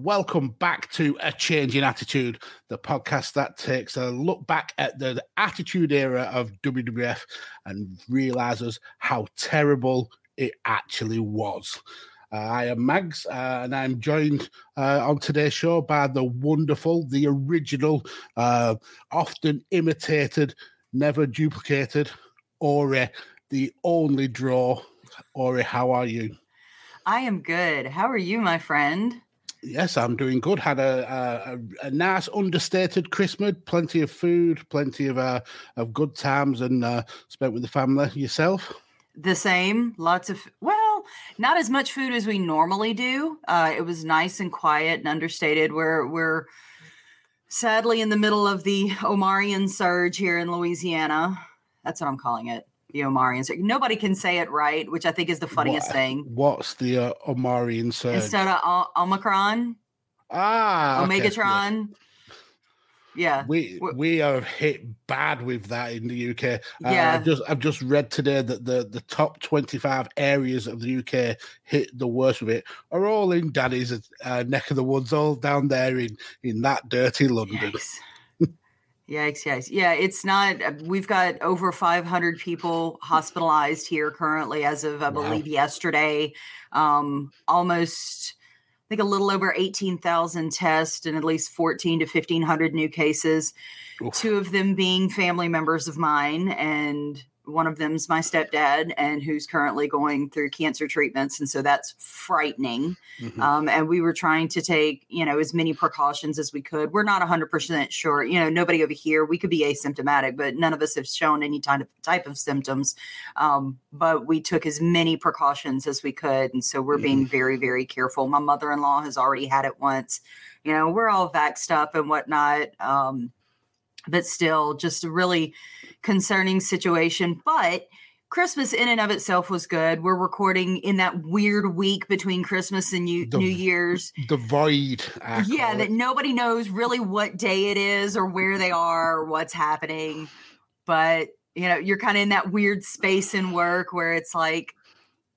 Welcome back to A Change in Attitude, the podcast that takes a look back at the, attitude era of WWF and realizes how terrible it actually was. Uh, I am Mags, uh, and I'm joined uh, on today's show by the wonderful, the original, uh, often imitated, never duplicated, Ori, the only draw. Ori, how are you? I am good. How are you, my friend? Yes, I'm doing good. Had a, a, a nice understated Christmas, plenty of food, plenty of uh, of good times, and uh, spent with the family. Yourself? The same. Lots of well, not as much food as we normally do. Uh, it was nice and quiet and understated. We're we're sadly in the middle of the Omarian surge here in Louisiana. That's what I'm calling it. The Omarion surge. Nobody can say it right, which I think is the funniest What- thing. What's the uh, Omarion surge? Instead of o- Omicron, ah, okay, yeah. Omegatron. Yeah. We we are hit bad with that in the UK. Uh, Yeah. I've just I've just read today that the the top twenty five areas of the UK hit the worst with it are all in Daddy's uh, neck of the woods, all down there in in that dirty London. Yikes. Yikes, yikes. Yeah, it's not, uh, we've got over 500 people hospitalized here currently as of, I Wow. believe, yesterday. Um, almost, I think a little over 18,000 tests and at least 14 to 1,500 new cases. Oof. Two of them being family members of mine, and one of them's my stepdad, and who's currently going through cancer treatments. And so that's frightening. Mhm. um, and we were trying to take you know as many precautions as we could. We're not 100% sure you know nobody over here we could be asymptomatic but none of us have shown any kind of type of symptoms. Um, but we took as many precautions as we could and so we're being very very careful. My mother-in-law has already had it once. You know we're all vaxxed up and whatnot. Um, but still just a really concerning situation but Christmas in and of itself was good. We're recording in that weird week between Christmas and New, The- New Year's. the void. I Yeah, that nobody knows really what day it is or where they are or what's happening. But, you know, you're kind of in that weird space in work where it's like,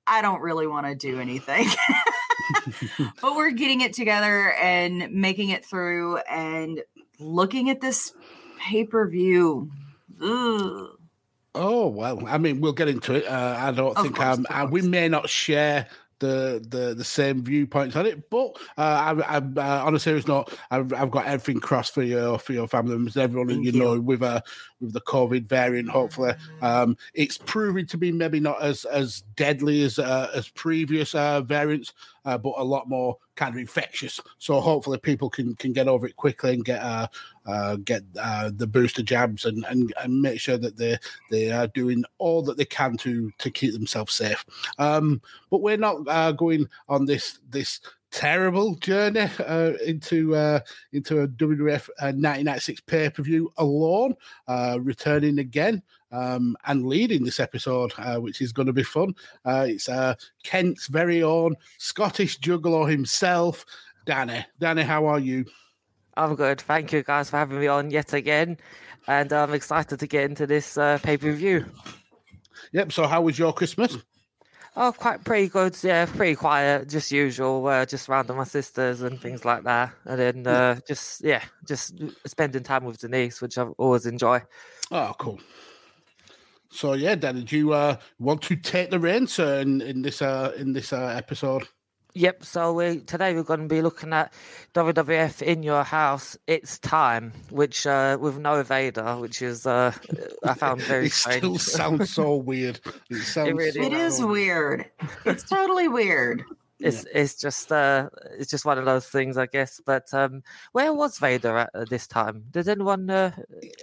I don't really want to do anything. but we're getting it together and making it through and looking at this pay per view. Oh well, I mean, we'll get into it. Uh, I don't Of think course, um, of uh, we may not share the the the same viewpoints on it, but uh, I, I, uh, on a serious note, I've, I've got everything crossed for your for your family members, everyone Thank you you. know with uh with the COVID variant. Hopefully, um, it's proving to be maybe not as as deadly as uh, as previous uh, variants, uh, but a lot more kind of infectious. So hopefully, people can can get over it quickly and get uh, uh, get uh, the booster jabs and, and and make sure that they they are doing all that they can to to keep themselves safe. Um, but we're not uh, going on this this terrible journey uh, into uh, into a WWF uh, 1996 pay per view alone, uh, returning again um, and leading this episode, uh, which is going to be fun. Uh, it's uh, Kent's very own Scottish Juggalo himself, Danny. Danny, how are you? I'm good. Thank you guys for having me on yet again, and I'm excited to get into this uh, pay per view. Yep. So, how was your Christmas? Oh, quite pretty good. Yeah, pretty quiet, just usual. Uh, just around my sisters and things like that, and then uh, just yeah, just spending time with Denise, which I always enjoy. Oh, cool. So yeah, Dan, did you uh, want to take the reins uh, in, in this uh, in this uh, episode? Yep. So we today we're going to be looking at WWF in your house. It's time, which uh, with no Vader, which is uh, I found very it strange. still sounds so weird. It sounds really so It is weird. weird. It's totally weird. It's it's just uh it's just one of those things, I guess. But um, where was Vader at, at this time? Did anyone? Uh,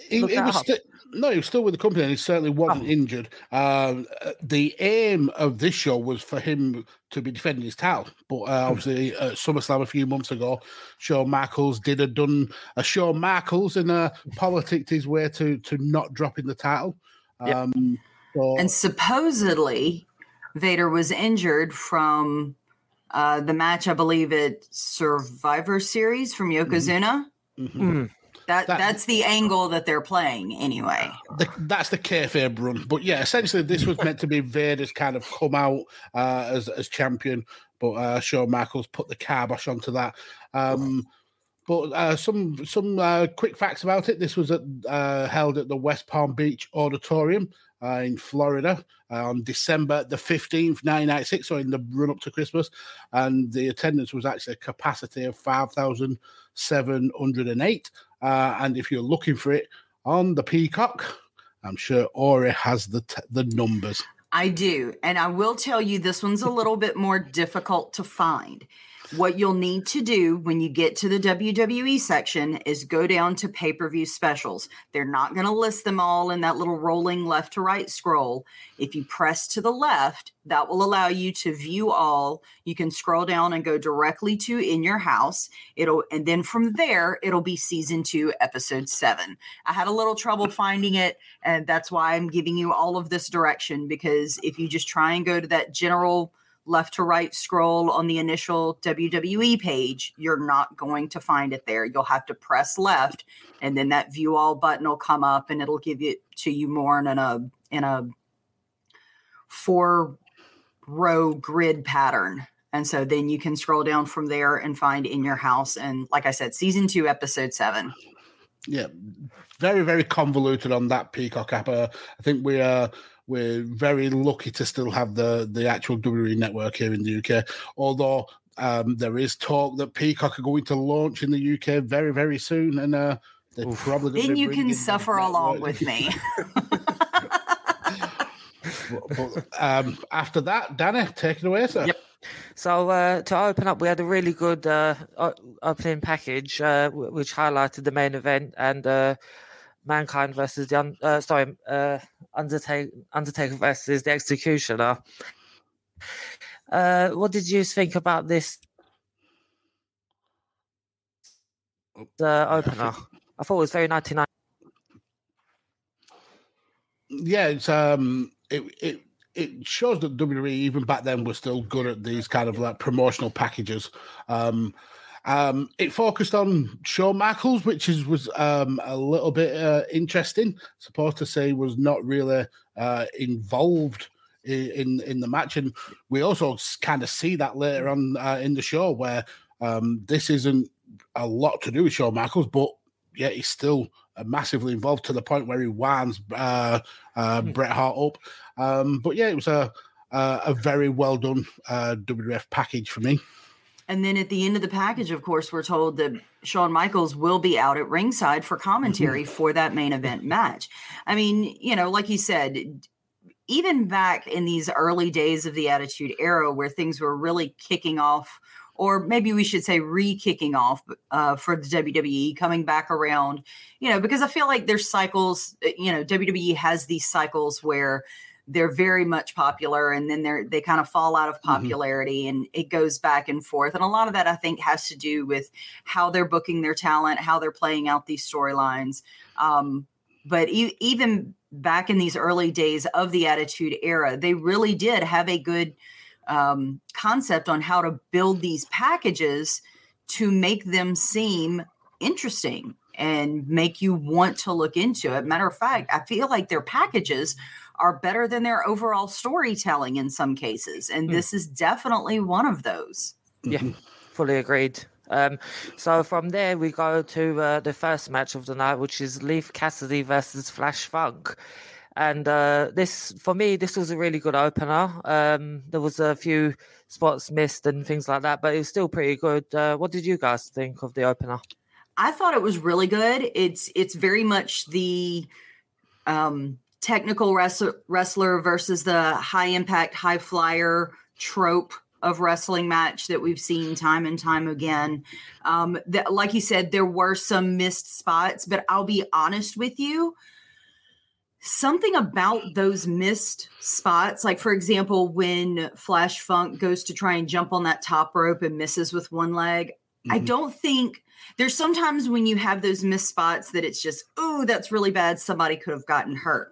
He, look he that was up? sti- no, he was still with the company, and he certainly wasn't Oh. injured. Um, uh, the aim of this show was for him to be defending his title, but uh, Hmm. obviously at SummerSlam a few months ago, Shawn Michaels did a done a Shawn Michaels and uh, politicked his way to to not dropping the title. Yep. Um, so, And supposedly, Vader was injured from uh, the match, I believe, at Survivor Series from Yokozuna. mhm. mm, That, That- that's the angle that they're playing, anyway. the, that's the kayfabe run. But yeah, essentially, this was meant to be Vader's kind of come out uh, as as champion, but uh, Shawn Michaels put the kibosh onto that. Um, but uh, some some uh, quick facts about it. This was at, uh, held at the West Palm Beach Auditorium uh, in Florida uh, on December the fifteenth, nineteen ninety six. So in the run up to Christmas, and the attendance was actually a capacity of five thousand seven hundred and eight. Uh, and if you're looking for it on the Peacock, I'm sure Ori has the t- the numbers. I do. And I will tell you, this one's a little bit more difficult to find. What you'll need to do when you get to the WWE section is go down to pay per view specials. They're not going to list them all in that little rolling left to right scroll. If you press to the left, that will allow you to view all. You can scroll down and go directly to In Your House. It'll, and then from there, it'll be season two, episode seven. I had a little trouble finding it, and that's why I'm giving you all of this direction because if you just try and go to that general left to right scroll on the initial WWE page, you're not going to find it there. You'll have to press left, and then that view all button will come up, and it'll give it to you more in a in a four row grid pattern. And so then you can scroll down from there and find in your house. And like I said, season two, episode seven. Yeah, very very convoluted on that Peacock app. Uh, I think we are we're very lucky to still have the the actual WWE network here in the UK. Although um, there is talk that Peacock are going to launch in the UK very very soon, and uh, they're Oof. probably Then you can suffer along with me. But- but, um, after that, Danny, take it away, sir. Yep. So uh, to open up, we had a really good uh, opening package, uh, which highlighted the main event and uh, Mankind versus the un- uh, sorry uh, Undertaker, Undertaker versus the Executioner. Uh, what did you think about this uh, opener? I thought it was very 1990. yeah, it's um, it it it shows that WWE even back then was still good at these kind of like promotional packages. Um, um, it focused on Shawn Michaels, which is was um a little bit uh, interesting. Supposed to say was not really uh involved in in the match, and we also kind of see that later on uh, in the show where um this isn't a lot to do with Shawn Michaels, but yeah, he's still uh, massively involved to the point where he winds uh, uh, Hmm. Bret Hart up. Um, but yeah, it was a a, a very well done uh, WWF package for me. And then at the end of the package, of course, we're told that Shawn Michaels will be out at ringside for commentary mm-hmm. for that main event match. I mean, you know, like you said, even back in these early days of the Attitude Era, where things were really kicking off, or maybe we should say re kicking off uh, for the WWE, coming back around, you know, because I feel like there's cycles, uh, you know, WWE has these cycles where they're very much popular and then they're they kind of fall out of mm-hmm. popularity mm-hmm. and it goes back and forth and a lot of that i think has to do with how they're booking their talent how they're playing out these storylines um, but e- even back in these early days of the attitude era they really did have a good um, concept on how to build these packages to make them seem interesting and make you want to look into it. Matter of fact, I feel like their packages are better than their overall storytelling in some cases. And mm. this is definitely one of those. Yeah, fully agreed. Um, so from there, we go to uh, the first match of the night, which is Leif Cassidy versus Flash Funk. And uh, this, for me, this was a really good opener. Um, there was a few spots missed and things like that, but it was still pretty good. Uh, what did you guys think of the opener? I thought it was really good. It's it's very much the um, technical wrestler, wrestler versus the high impact, high flyer trope of wrestling match that we've seen time and time again. Um, that, like you said, there were some missed spots, but I'll be honest with you. Something about those missed spots, like for example, when Flash Funk goes to try and jump on that top rope and misses with one leg, mm-hmm. I don't think there's sometimes when you have those missed spots that it's just, oh, that's really bad. Somebody could have gotten hurt.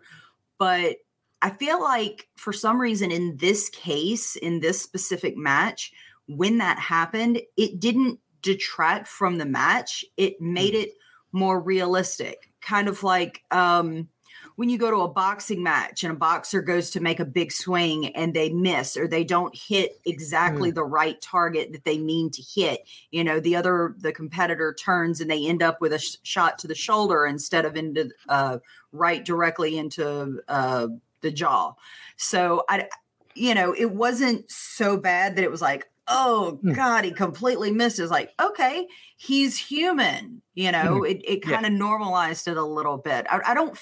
But I feel like for some reason in this case, in this specific match, when that happened, it didn't detract from the match. It made mm. it more realistic. Kind of like um when you go to a boxing match and a boxer goes to make a big swing and they miss or they don't hit exactly mm. the right target that they mean to hit you know the other the competitor turns and they end up with a sh- shot to the shoulder instead of into uh, right directly into uh, the jaw so i you know it wasn't so bad that it was like oh hmm. god he completely missed it's like okay he's human you know mm. it, it kind of yeah. normalized it a little bit I, I, don't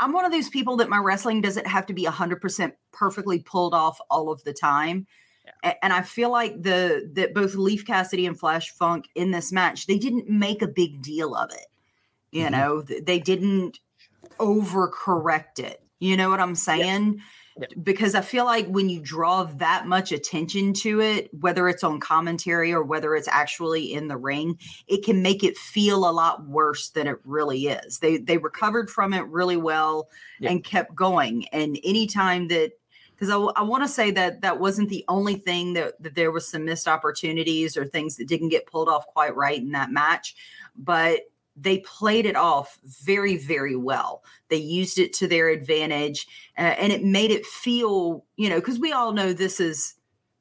i'm one of those people that my wrestling doesn't have to be 100% perfectly pulled off all of the time yeah. and i feel like the that both Leif cassidy and flash funk in this match they didn't make a big deal of it you mm-hmm. know they didn't overcorrect it you know what i'm saying yeah because I feel like when you draw that much attention to it, whether it's on commentary or whether it's actually in the ring, it can make it feel a lot worse than it really is. They they recovered from it really well and kept going. And anytime that because I, I want to say that that wasn't the only thing that, that there was some missed opportunities or things that didn't get pulled off quite right in that match, but they played it off very, very well. They used it to their advantage, uh, and it made it feel, you know, because we all know this is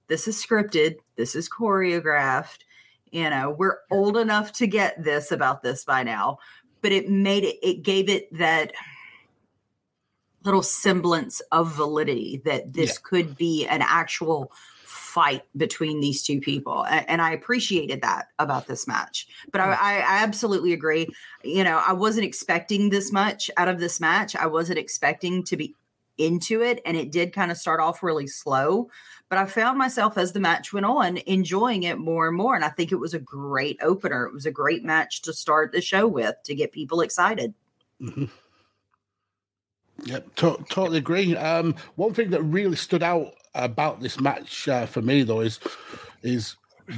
this is scripted, this is choreographed. You know, we're old enough to get this about this by now, but it made it. It gave it that little semblance of validity that this yeah. could be an actual fight between these two people. And I appreciated that about this match. But I, I, absolutely agree. You know, I wasn't expecting this much out of this match. I wasn't expecting to be into it. And it did kind of start off really slow. But I found myself as the match went on enjoying it more and more. And I think it was a great opener. It was a great match to start the show with to get people excited. Mm-hmm. Yep, to- totally agree. Um, one thing that really stood out about this match uh, for me though is is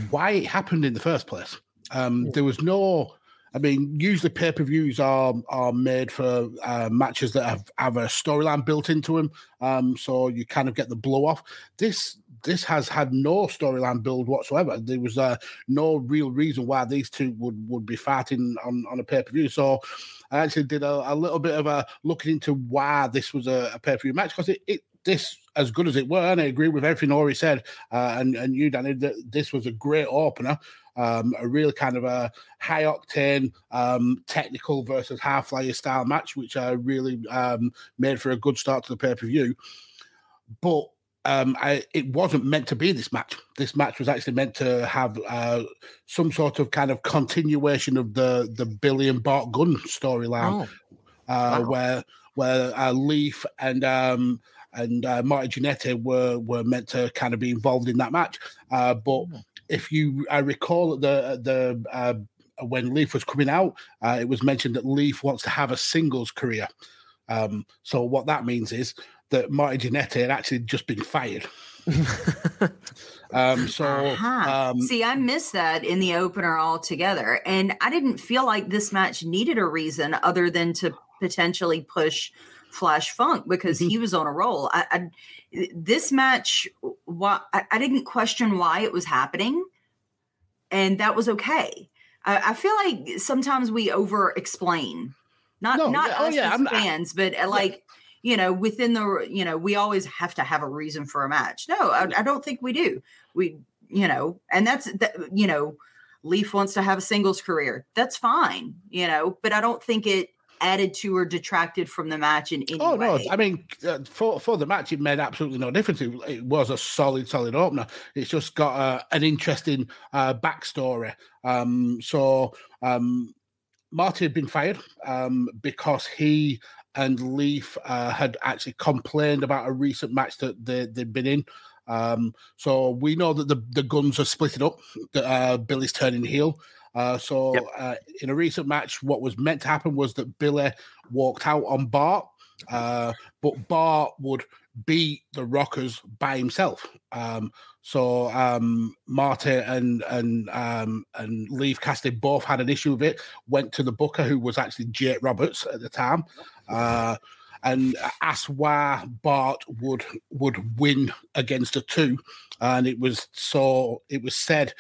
why it happened in the first place. Um, there was no. I mean, usually pay per views are are made for uh, matches that have, have a storyline built into them, um, so you kind of get the blow off. This this has had no storyline build whatsoever. There was uh, no real reason why these two would would be fighting on on a pay per view. So I actually did a, a, little bit of a looking into why this was a, a pay per view match because it, it this as good as it were, and I agree with everything Ori said, uh, and and you, Danny, that this was a great opener. Um, a real kind of a high octane, um, technical versus half flyer style match, which uh, really um, made for a good start to the pay per view. But um, I, it wasn't meant to be this match. This match was actually meant to have uh, some sort of kind of continuation of the the Billy and Bart Gunn storyline, Oh, uh, wow. where where uh, Leif and um, and uh, Marty Jannetty were were meant to kind of be involved in that match. Uh, but Hmm. if you, I recall the the uh, when Leif was coming out, uh, it was mentioned that Leif wants to have a singles career. Um, so what that means is that Marty Jannetty had actually just been fired. um, so Uh-huh. um, See, I missed that in the opener altogether. And I didn't feel like this match needed a reason other than to potentially push Flash Funk because Mm-hmm. he was on a roll. I, I this match, why I, I didn't question why it was happening, and that was okay. I, I feel like sometimes we over explain, not No, not yeah, oh, us yeah, as I'm fans, but uh, like you know, within the you know, we always have to have a reason for a match. No, I, I don't think we do. We you know, and that's that you know, Leif wants to have a singles career. That's fine, you know, but I don't think it added to or detracted from the match in any Oh no! I mean, uh, for for the match, it made absolutely no difference. It, it was a solid, solid opener. It's just got uh, an interesting uh, backstory. Um, so um, Marty had been fired um, because he and Leif uh, had actually complained about a recent match that they, they'd been in. Um, so we know that the, the Gunns are splitting up. That uh, Billy's turning heel. Uh, so Yep. uh, in a recent match, what was meant to happen was that Billy walked out on Bart, uh, but Bart would beat the Rockers by himself. Um, so um, Marty and and um, and Leif Cassidy both had an issue with it. Went to the Booker, who was actually Jake Roberts at the time, uh, and asked why Bart would would win against the two, and it was so it was said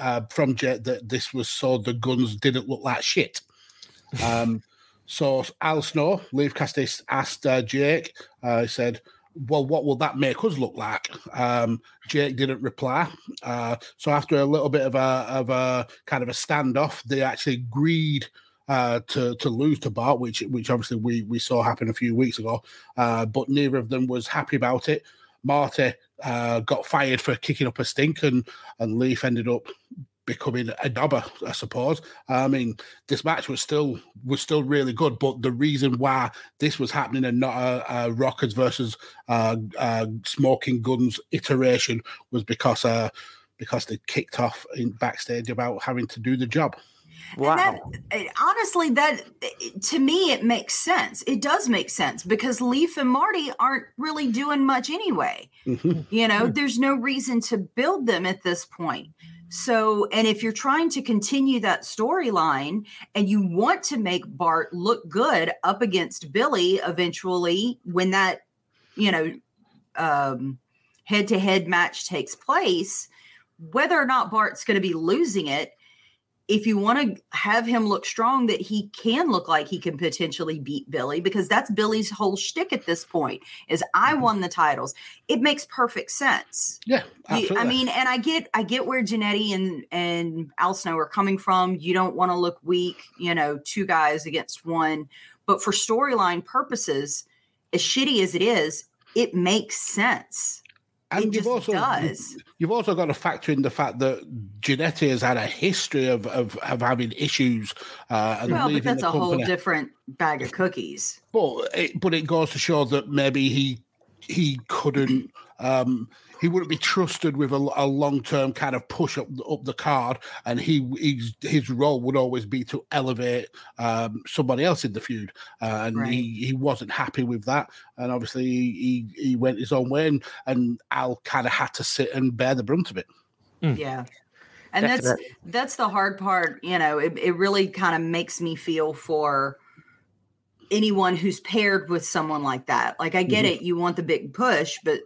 uh, from Jake that this was so the Gunns didn't look like shit. Um, so Al Snow, Leif Cassidy asked uh, Jake, uh, he said, well, what will that make us look like? Um, Jake didn't reply. Uh, so after a little bit of a of a kind of a standoff, they actually agreed uh, to to lose to Bart, which which obviously we we saw happen a few weeks ago. Uh, but neither of them was happy about it. Marty uh, got fired for kicking up a stink, and and Leif ended up becoming a dobber, I suppose. I mean, this match was still was still really good, but the reason why this was happening and not a, a Rockers versus uh, uh, Smoking Gunns iteration was because uh, because they kicked off in backstage about having to do the job. Wow. And that, eh, honestly, that eh, to me, it makes sense. It does make sense because Leif and Marty aren't really doing much anyway. Mhm. You know, there's no reason to build them at this point. So, and if you're trying to continue that storyline and you want to make Bart look good up against Billy eventually, when that, you know, um, head to head match takes place, whether or not Bart's going to be losing it, if you want to have him look strong, that he can look like he can potentially beat Billy, because that's Billy's whole shtick at this point is I mm-hmm. won the titles. It makes perfect sense. Yeah, absolutely. I mean, and I get I get where Jannetty and and Al Snow are coming from. You don't want to look weak, you know, two guys against one. But for storyline purposes, as shitty as it is, it makes sense. And it you've also does. you've also got to factor in the fact that Jannetty has had a history of of, of having issues uh, and Well, but leaving that's a whole different bag of cookies. But it, but it goes to show that maybe he he couldn't um, he wouldn't be trusted with a, a long term kind of push up up the card, and he he's, his role would always be to elevate um, somebody else in the feud, uh, and Right. he, he wasn't happy with that, and obviously he he went his own way, and, and Al kind of had to sit and bear the brunt of it. Yeah. And that's Definitely. that's the hard part, you know, it, it really kind of makes me feel for anyone who's paired with someone like that. Like I get Mhm. it, you want the big push, but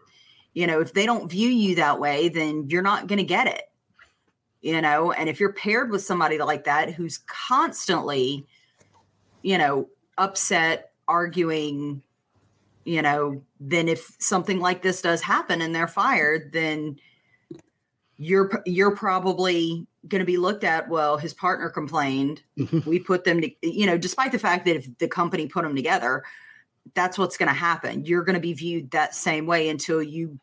you know, if they don't view you that way, then you're not going to get it. You know, and if you're paired with somebody like that who's constantly, you know, upset, arguing, you know, then if something like this does happen and they're fired, then you're you're probably going to be looked at well his partner complained Mhm. we put them to you know despite the fact that if the company put them together that's what's going to happen you're going to be viewed that same way until you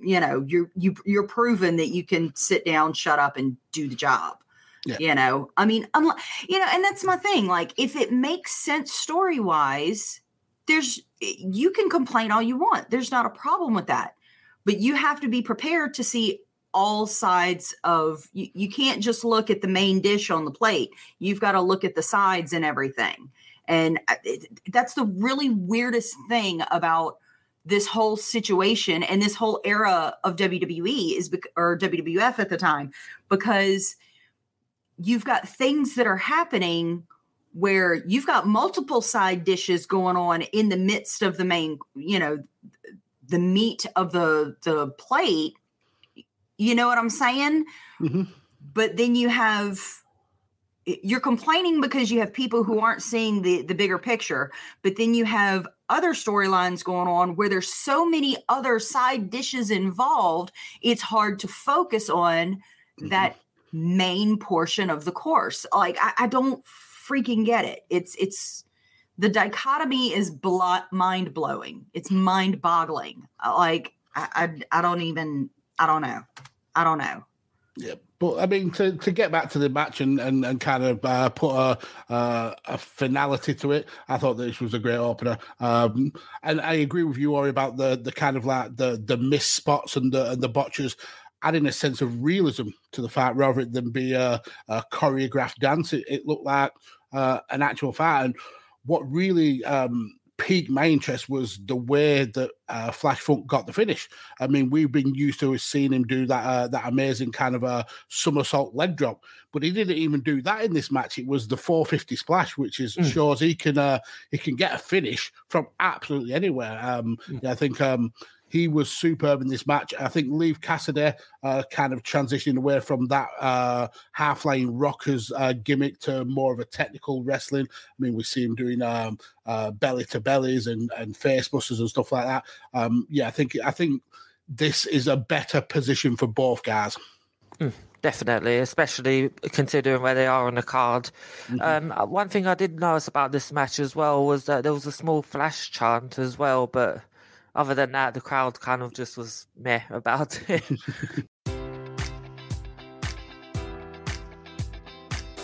you know you're you, you're proven that you can sit down shut up and do the job. Yeah. you know i mean unless, you know and that's my thing like if it makes sense story wise there's you can complain all you want. There's not a problem with that. But you have to be prepared to see all sides of you, you can't just look at the main dish on the plate. You've got to look at the sides and everything. And uh, it, that's the really weirdest thing about this whole situation and this whole era of WWE is or WWF at the time because you've got things that are happening where you've got multiple side dishes going on in the midst of the main, you know, the meat of the the plate. You know what I'm saying? Mm-hmm. But then you have you're complaining because you have people who aren't seeing the the bigger picture but then you have other storylines going on where there's so many other side dishes involved it's hard to focus on mm-hmm. that main portion of the course. Like I, I, don't freaking get it. It's it's the dichotomy is blo- mind blowing it's mind boggling like I, I i don't even i don't know. I don't know. Yeah, but I mean, to, to get back to the match and, and, and kind of uh, put a, uh, a finality to it, I thought this was a great opener. Um, and I agree with you, Ori, about the the kind of like the the missed spots and the and the botches, adding a sense of realism to the fight rather than be a, a choreographed dance. It, it looked like uh, an actual fight. And what really um, piqued my interest was the way that uh, Flash Funk got the finish. I mean, we've been used to seeing him do that uh, that amazing kind of a somersault leg drop, but he didn't even do that in this match. It was the 450 splash, which is mm. shows he can uh, he can get a finish from absolutely anywhere. Um, mm. yeah, I think um, he was superb in this match. I think Leif Cassidy uh, kind of transitioning away from that uh, half lane rockers uh, gimmick to more of a technical wrestling. I mean, we see him doing um, uh, belly to bellies and, and face busters and stuff like that. Um, yeah, I think I think this is a better position for both guys. Mm, definitely, especially considering where they are on the card. Mm-hmm. Um, uh, one thing I did notice about this match as well was that there was a small flash chant as well, but other than that, the crowd kind of just was meh about it.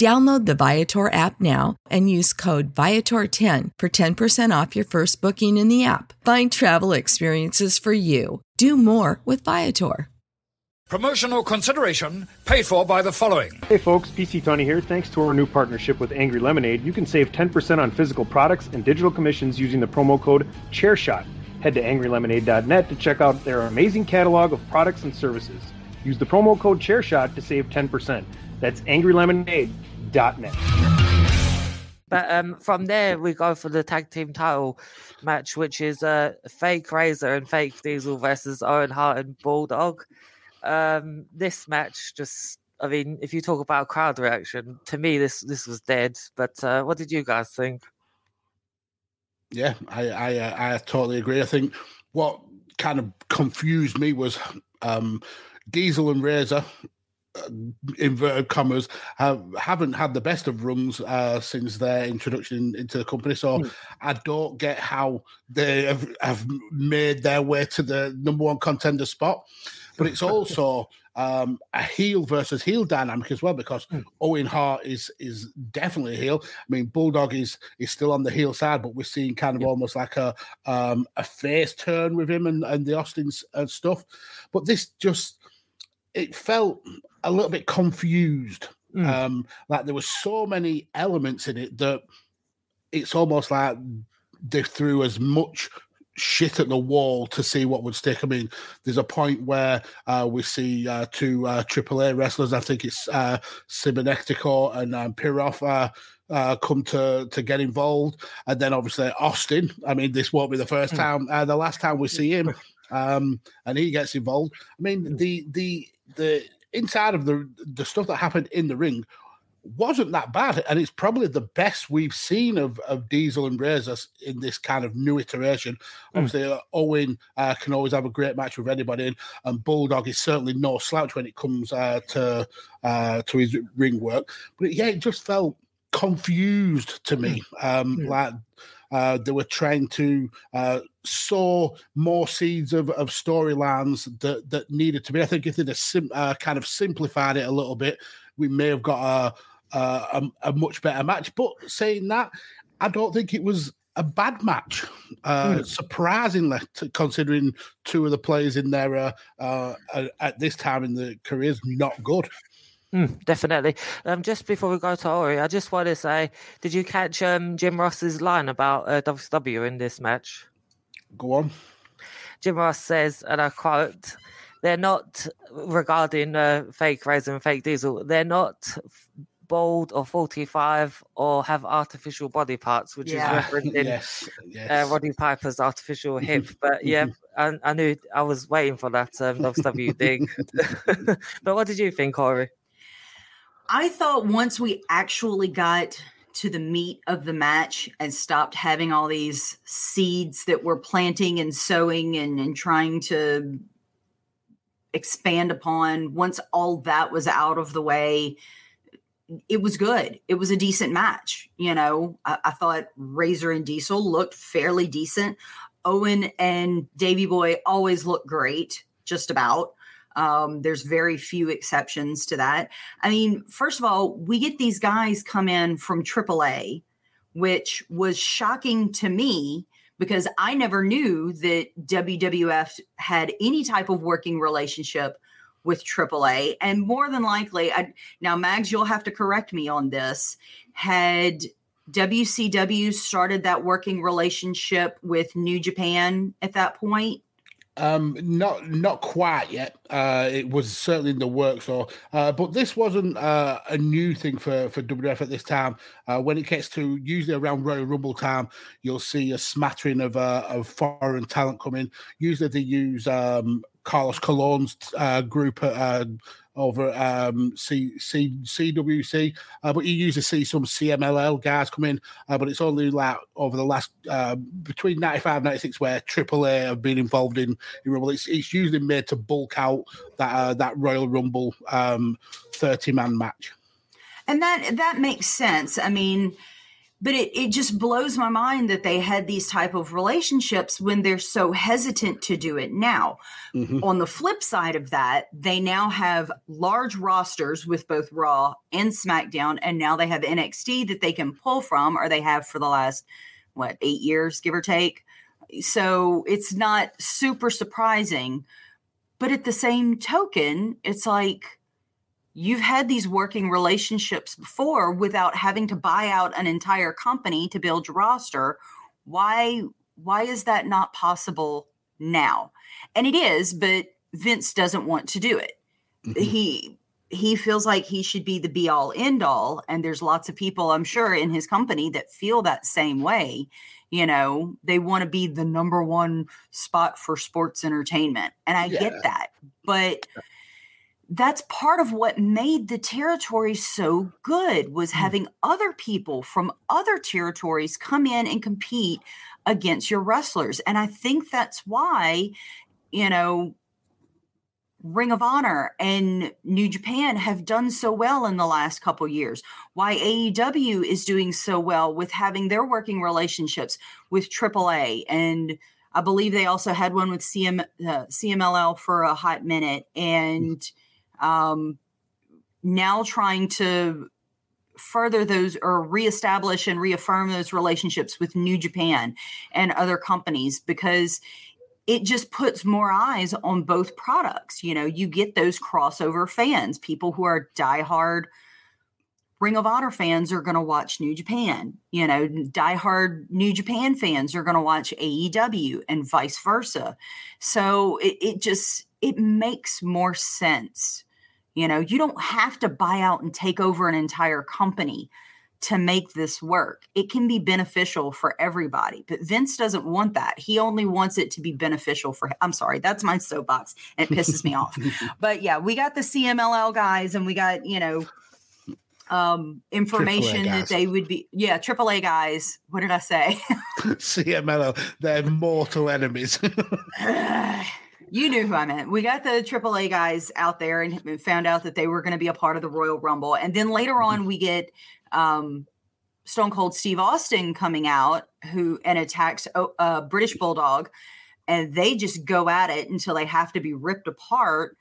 Download the Viator app now and use code Viator10 for 10% off your first booking in the app. Find travel experiences for you. Do more with Viator. Promotional consideration paid for by the following. Hey folks, PC Tony here. Thanks to our new partnership with Angry Lemonade, you can save 10% on physical products and digital commissions using the promo code ChairShot. Head to angrylemonade.net to check out their amazing catalog of products and services. Use the promo code ChairShot to save 10%. That's angrylemonade.net. But um, from there, we go for the tag team title match, which is uh, Fake Razor and Fake Diesel versus Owen Hart and Bulldog. Um, this match just I mean, if you talk about crowd reaction, to me this this was dead. But uh, what did you guys think? Yeah, I I, uh, I totally agree. I think what kind of confused me was um, Diesel and Razor inverted commas have, haven't had the best of runs uh, since their introduction into the company. So mm. I don't get how they have, have, made their way to the number one contender spot. But it's also um, a heel versus heel dynamic as well because mm. Owen Hart is is definitely a heel. I mean, Bulldog is is still on the heel side, but we're seeing kind of yeah. almost like a um, a face turn with him and, and the Austins and stuff. But this just it felt a little bit confused. Mm. Um, like there were so many elements in it that it's almost like they threw as much shit at the wall to see what would stick. I mean, there's a point where uh, we see uh, two uh, AAA wrestlers. I think it's uh, Cibernetico and um, Pierroth. Uh, uh, come to to get involved, and then obviously Austin. I mean, this won't be the first hmm. time. Uh, the last time we see him, um, and he gets involved. I mean, hmm. the the the inside of the the stuff that happened in the ring wasn't that bad, and it's probably the best we've seen of, of Diesel and Razor in this kind of new iteration. Mm. Obviously, uh, Owen uh, can always have a great match with anybody, and Bulldog is certainly no slouch when it comes uh, to uh, to his ring work. But yeah, it just felt confused to me, mm. um, mm. like. Uh, they were trying to uh, sow more seeds of, of storylines that, that needed to be. I think if they'd have sim- uh, kind of simplified it a little bit, we may have got a, a, a much better match. But saying that, I don't think it was a bad match. Uh, mm. Surprisingly, considering two of the players in there uh, uh, at this time in the careers not good. Mm, definitely. Um, just before we go to Ori, I just want to say, did you catch um, Jim Ross's line about uh, WCW in this match? Go on. Jim Ross says, and I quote, they're not regarding uh, fake Razor and fake Diesel. They're not bald or 45 or have artificial body parts, which yeah. is referencing yes, yes. Uh, Roddy Piper's artificial hip. but yeah, I, I, knew I was waiting for that um, WW thing. but what did you think, Ori? I thought once we actually got to the meat of the match and stopped having all these seeds that we're planting and sowing and, and trying to expand upon. Once all that was out of the way, it was good. It was a decent match. You know, I, I thought Razor and Diesel looked fairly decent. Owen and Davy Boy always look great, just about. Um, there's very few exceptions to that. I mean, first of all, we get these guys come in from AAA, which was shocking to me because I never knew that WWF had any type of working relationship with AAA. And more than likely, I, now, Mags, you'll have to correct me on this. Had WCW started that working relationship with New Japan at that point? Um, not not quite yet. Uh, it was certainly in the works, or uh, but this wasn't uh, a new thing for for WWF at this time. Uh, when it gets to usually around Royal Rumble time, you'll see a smattering of uh, of foreign talent coming. Usually they use um, Carlos Colon's uh, group uh, over um, C, C, CWC, uh, but you usually see some CMLL guys come in, uh, but it's only like over the last uh, between 95 96 where AAA have been involved in, in Rumble. It's, it's usually made to bulk out that uh, that Royal Rumble um, 30 man match. And that that makes sense. I mean, but it, it just blows my mind that they had these type of relationships when they're so hesitant to do it now mm-hmm. on the flip side of that they now have large rosters with both raw and smackdown and now they have nxt that they can pull from or they have for the last what eight years give or take so it's not super surprising but at the same token it's like you've had these working relationships before without having to buy out an entire company to build your roster. Why why is that not possible now? And it is but vince doesn't want to do it. Mm-hmm. he he feels like he should be the be all end all and there's lots of people i'm sure in his company that feel that same way. You know they want to be the number one spot for sports entertainment and i yeah. get that but that's part of what made the territory so good was Hmm. having other people from other territories come in and compete against your wrestlers. And i think that's why you know ring of honor and new japan have done so well in the last couple years. Why aew is doing so well with having their working relationships with aaa and i believe they also had one with CM, uh, cmll for a hot minute. And um, now trying to further those or reestablish and reaffirm those relationships with New Japan and other companies because it just puts more eyes on both products. You know, you get those crossover fans, people who are diehard Ring of Honor fans are going to watch New Japan. You know, diehard New Japan fans are going to watch AEW and vice versa. So it, it just it makes more sense. You know, you don't have to buy out and take over an entire company to make this work. It can be beneficial for everybody, but Vince doesn't want that. He only wants it to be beneficial for I'm sorry, that's my soapbox it pisses me off. But yeah, we got the CMLL guys and we got, you know, um information that they would be yeah, AAA guys. What did I say? CMLL, they're mortal enemies. you knew who I meant. We got the AAA guys out there and found out that they were going to be a part of the Royal Rumble. And then later on, we get um, Stone Cold Steve Austin coming out who and attacks a uh, British Bulldog. And they just go at it until they have to be ripped apart.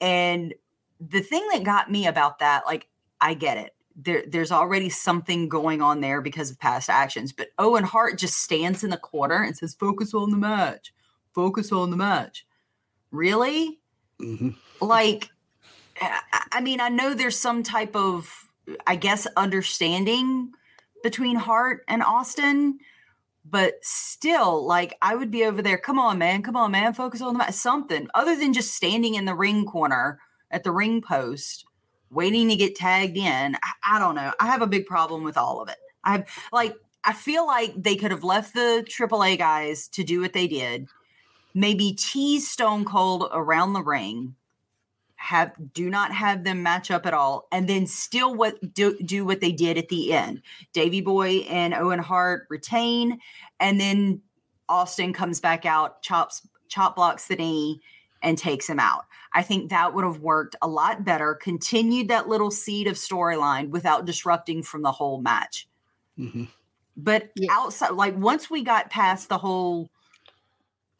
And the thing that got me about that, like, I get it. There, there's already something going on there because of past actions. But Owen Hart just stands in the corner and says, focus on the match. Focus on the match. Really? Mhm. Like, I mean, I know there's some type of, I guess, understanding between Hart and Austin, but still, like, I would be over there. Come on, man. Come on, man. Focus on the match. Something other than just standing in the ring corner at the ring post, waiting to get tagged in. I, I don't know. I have a big problem with all of it. I have, like, I feel like they could have left the AAA guys to do what they did maybe tease Stone Cold around the ring, have do not have them match up at all, and then still what do, do what they did at the end. Davy Boy and Owen Hart retain, and then Austin comes back out, chops chop blocks the knee, and takes him out. I think that would have worked a lot better, continued that little seed of storyline without disrupting from the whole match. Mhm. But outside, like once we got past the whole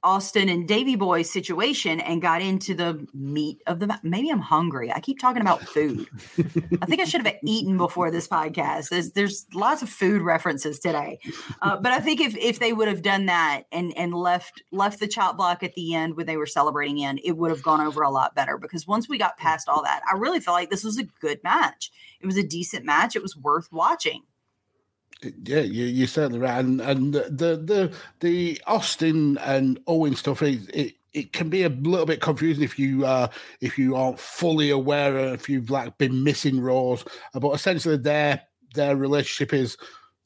Austin and Davy Boy situation and got into the meat of the maybe I'm hungry. I keep talking about food. I think I should have eaten before this podcast. There's there's lots of food references today, uh, but I think if if they would have done that and and left left the chop block at the end when they were celebrating in, it would have gone over a lot better. Because once we got past all that, I really felt like this was a good match. It was a decent match. It was worth watching. Yeah, you, you're certainly right, and and the the the, Austin and Owen stuff is it. It can be a little bit confusing if you uh, if you aren't fully aware if you've like been missing roles. Uh, But essentially, their their relationship is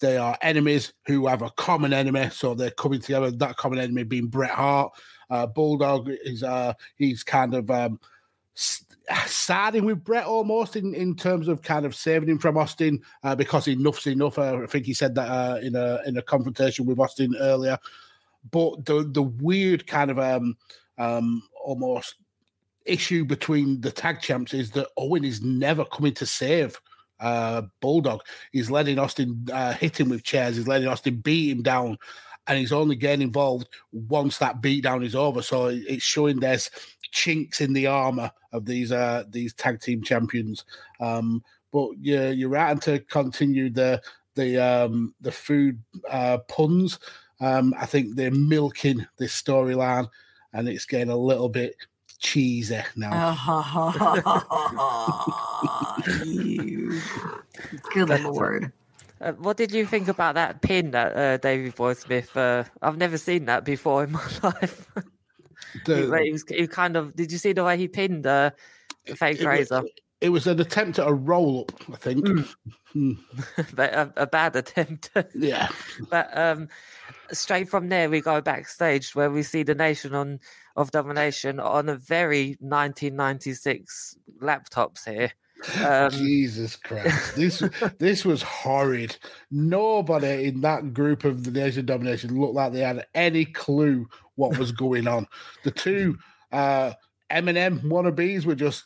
they are enemies who have a common enemy, so they're coming together. That common enemy being Bret Hart. Uh, Bulldog is uh, he's kind of um, siding with Brett almost in, in terms of kind of saving him from Austin uh, because enough's enough. Uh, I think he said that uh, in a in a confrontation with Austin earlier. But the the weird kind of um um almost issue between the tag champs is that Owen is never coming to save uh Bulldog. He's letting Austin uh, hit him with chairs. He's letting Austin beat him down. And he's only getting involved once that beatdown is over. So it's showing there's chinks in the armor of these uh these tag team champions. Um, but yeah, you're right. And to continue the the um the food uh puns, um, I think they're milking this storyline, and it's getting a little bit cheesy now. You. Good lord. Uh, what did you think about that pin that uh, Davy Boy Smith? Uh, I've never seen that before in my life. The- he, he was he kind of. Did you see the way he pinned uh, fake it, razor? It was an attempt at a roll up, I think. Mm. but a, a, bad attempt. yeah. But um, straight from there, we go backstage where we see the Nation on of Domination on a very 1996 laptops here. Um, Jesus Christ! This this was horrid. Nobody in that group of the Nation Domination looked like they had any clue what was going on. The two uh, Eminem wannabes were just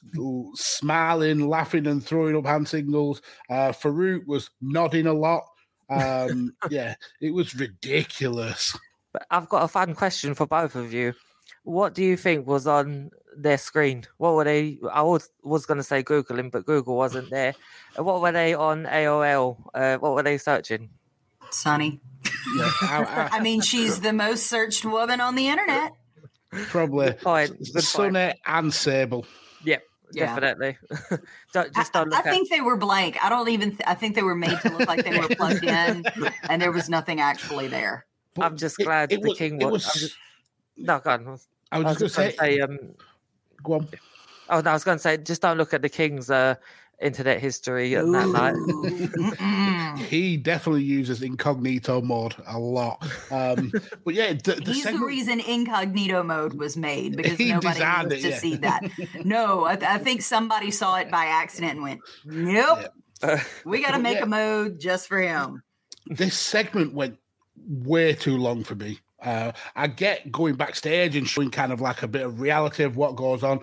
smiling, laughing, and throwing up hand signals. Uh, Farouk was nodding a lot. Um, yeah, it was ridiculous. But I've got a fun question for both of you. What do you think was on their screen? What were they? I was, was going to say Googling, but Google wasn't there. What were they on AOL? Uh, what were they searching? Sunny. Yeah, I, I, I, mean, she's the most searched woman on the internet. Probably. The Sunny and Sable. Yep. Yeah. Definitely. don't, just don't I, I think they were blank. I don't even. Th- I think they were made to look like they were plugged in, and there was nothing actually there. I'm just glad it, it the was, king was. was just, no, go on. I was, I was just going to say, say um, go on. Oh, no, I was going to say, just don't look at the king's uh, internet history at that night. he definitely uses incognito mode a lot. Um, but yeah, the, the he's segment... the reason incognito mode was made because nobody needs it, to yeah. see that. No, I, I, think somebody saw it by accident and went, "Nope, yeah. we got to make yeah. a mode just for him." This segment went way too long for me. Uh, I get going backstage and showing kind of like a bit of reality of what goes on,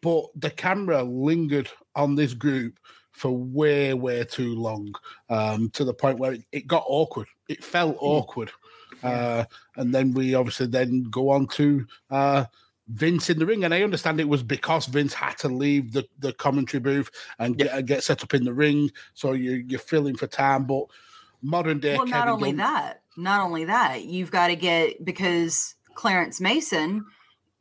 but the camera lingered on this group for way, way too long um, to the point where it, it got awkward. It felt hmm. awkward. Uh, and then we obviously then go on to uh, Vince in the ring. And I understand it was because Vince had to leave the, the commentary booth and get, get set up in the ring. So you, you're filling for time. But modern day. Well, Kevin not only that, not only that, you've got to get because Clarence Mason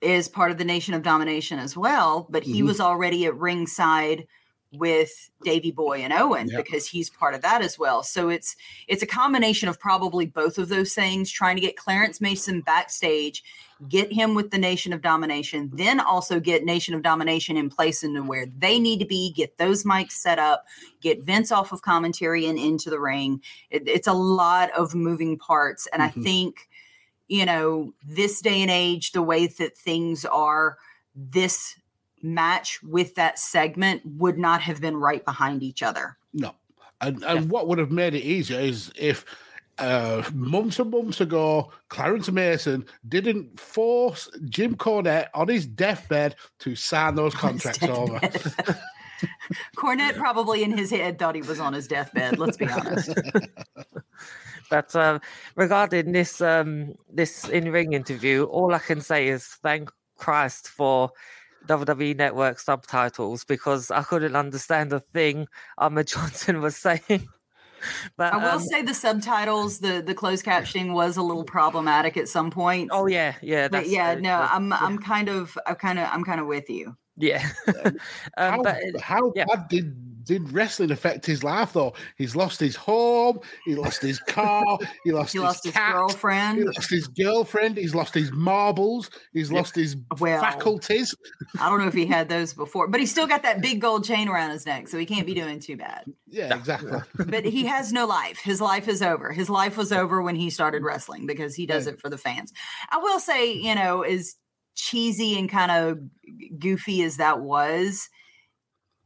is part of the Nation of Domination as well, but he mm-hmm. was already at ringside with Davy Boy and Owen yep. because he's part of that as well. So it's it's a combination of probably both of those things trying to get Clarence Mason backstage, get him with the Nation of Domination, then also get Nation of Domination in place into where they need to be, get those mics set up, get Vince off of commentary and into the ring. It, it's a lot of moving parts and mm-hmm. I think you know, this day and age the way that things are this match with that segment would not have been right behind each other. No. And, and yeah. what would have made it easier is if uh, months and months ago, Clarence Mason didn't force Jim Cornette on his deathbed to sign those contracts over. Cornette probably in his head thought he was on his deathbed. Let's be honest. but uh, regarding this um, this in ring interview, all I can say is thank Christ for WWE Network subtitles because I couldn't understand a thing Ahmed Johnson was saying. But I will um, say the subtitles, the the closed captioning was a little problematic at some point. Oh yeah, yeah, but yeah. no, I'm yeah. I'm kind of I'm kind of I'm kind of with you. Yeah. um, how but, how yeah. bad did did wrestling affect his life though? He's lost his home, he lost his car, he lost, he his, lost cat, his girlfriend, he lost his girlfriend, he's lost his marbles, he's lost his well, faculties. I don't know if he had those before, but he's still got that big gold chain around his neck, so he can't be doing too bad. Yeah, exactly. but he has no life. His life is over. His life was over when he started wrestling because he does yeah. it for the fans. I will say, you know, is cheesy and kind of goofy as that was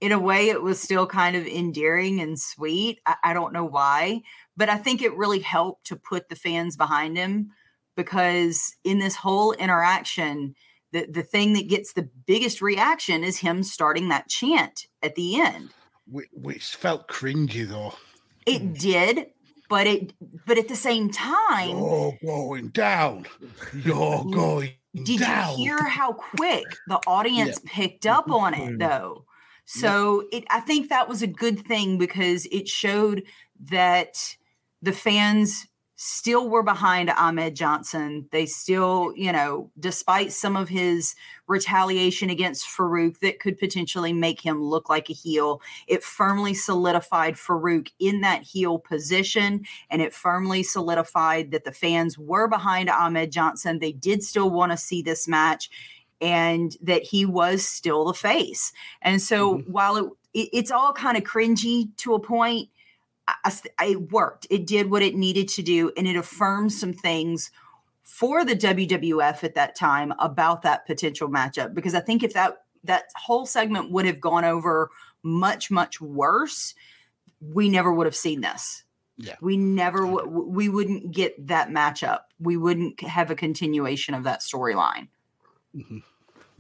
in a way it was still kind of endearing and sweet I, I, don't know why but i think it really helped to put the fans behind him because in this whole interaction the, the thing that gets the biggest reaction is him starting that chant at the end. Which felt cringy though. It did but it but at the same time you're going down. You're going did down. you hear how quick the audience yeah. picked up on it mm-hmm. though so it, I think that was a good thing because it showed that the fans still were behind Ahmed Johnson. They still, you know, despite some of his retaliation against Farouk that could potentially make him look like a heel, it firmly solidified Farouk in that heel position. And it firmly solidified that the fans were behind Ahmed Johnson. They did still want to see this match and that he was still the face. And so mm-hmm. while it it, it's all kind of cringy to a point. I, I, it worked. It did what it needed to do, and it affirmed some things for the WWF at that time about that potential matchup. Because I think if that that whole segment would have gone over much much worse, we never would have seen this. Yeah. We never w- we wouldn't get that matchup. We wouldn't have a continuation of that storyline. Mm-hmm.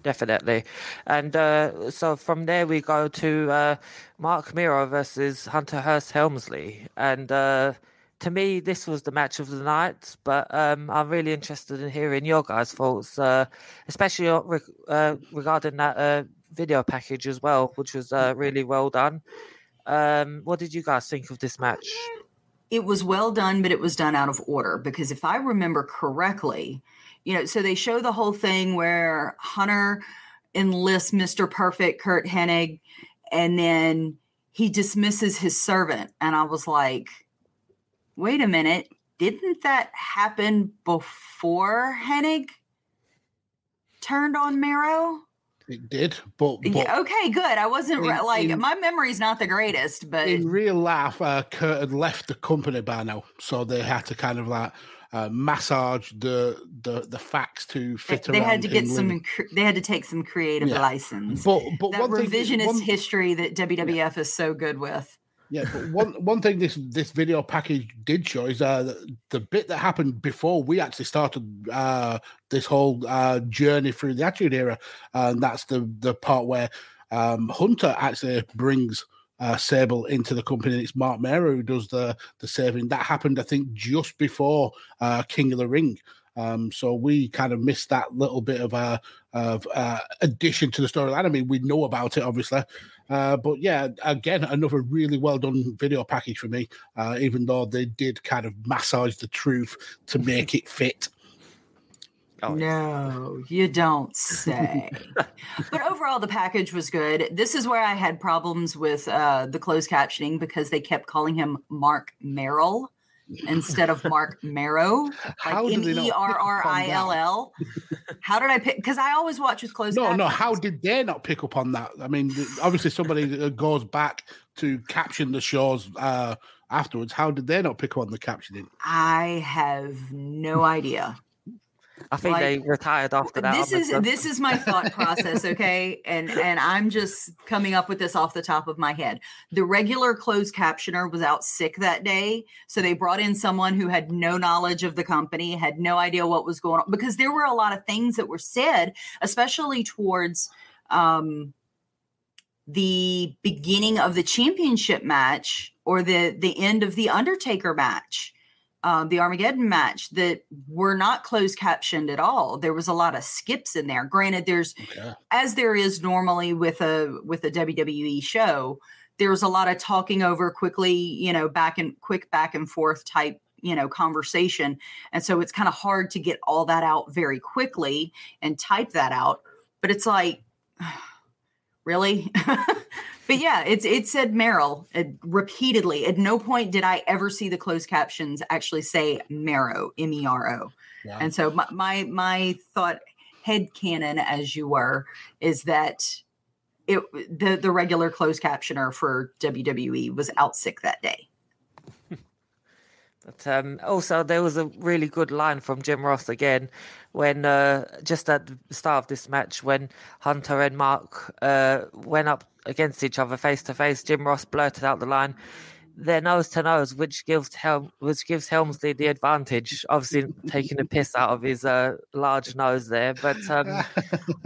Definitely. And uh, so from there, we go to uh, Marc Mero versus Hunter Hearst Helmsley. And uh, to me, this was the match of the night, but um, I'm really interested in hearing your guys' thoughts, uh, especially uh, regarding that uh, video package as well, which was really well done. Um, what did you guys think of this match? It was well done, but it was done out of order because if I remember correctly, you know, so they show the whole thing where Hunter enlists Mr. Perfect, Curt Hennig, and then he dismisses his servant. And I was like, wait a minute, didn't that happen before Hennig turned on Mero? It did, but, but yeah, okay, good. I wasn't in, like in, my memory's not the greatest, but in real life, uh, Curt had left the company by now, so they had to kind of like uh, massage the the the facts to fit they, they had to get some they had to take some creative yeah. license but but that revisionist thing, one, history that wwf yeah. is so good with yeah but one one thing this this video package did show is uh the, the bit that happened before we actually started uh this whole uh journey through the attitude era and that's the the part where um hunter actually brings uh, Sable into the company. And it's Mark Mero who does the the saving. That happened, I think, just before uh, King of the Ring. Um, so we kind of missed that little bit of a of uh, addition to the storyline. I mean, we know about it, obviously, uh, but yeah, again, another really well done video package for me. Uh, even though they did kind of massage the truth to make it fit. Oh, no, you don't say. but overall, the package was good. This is where I had problems with uh, the closed captioning because they kept calling him Mark Merrill instead of Mark Mero, like M E R R I L L. How did I pick? Because I always watch with closed. No, captions. no. How did they not pick up on that? I mean, obviously somebody goes back to caption the shows uh, afterwards. How did they not pick up on the captioning? I have no idea. I think like, they retired after that. This is this is my thought process, okay? And and I'm just coming up with this off the top of my head. The regular closed captioner was out sick that day, so they brought in someone who had no knowledge of the company, had no idea what was going on because there were a lot of things that were said, especially towards um the beginning of the championship match or the the end of the Undertaker match uh, the Armageddon match that were not closed captioned at all. There was a lot of skips in there. Granted, there's okay. as there is normally with a with a WWE show, there's a lot of talking over quickly, you know, back and quick back and forth type, you know, conversation. And so it's kind of hard to get all that out very quickly and type that out. But it's like, really? but yeah, it's it said Merrill uh, repeatedly. At no point did I ever see the closed captions actually say Mero, M E R O. And so my, my my thought head canon, as you were, is that it the the regular closed captioner for WWE was out sick that day. But um, also, there was a really good line from Jim Ross again when uh, just at the start of this match when Hunter and Mark uh, went up against each other face to face. Jim Ross blurted out the line, "They're nose to nose," which gives Hel- which gives Helmsley the advantage. Obviously, taking a piss out of his uh, large nose there, but um...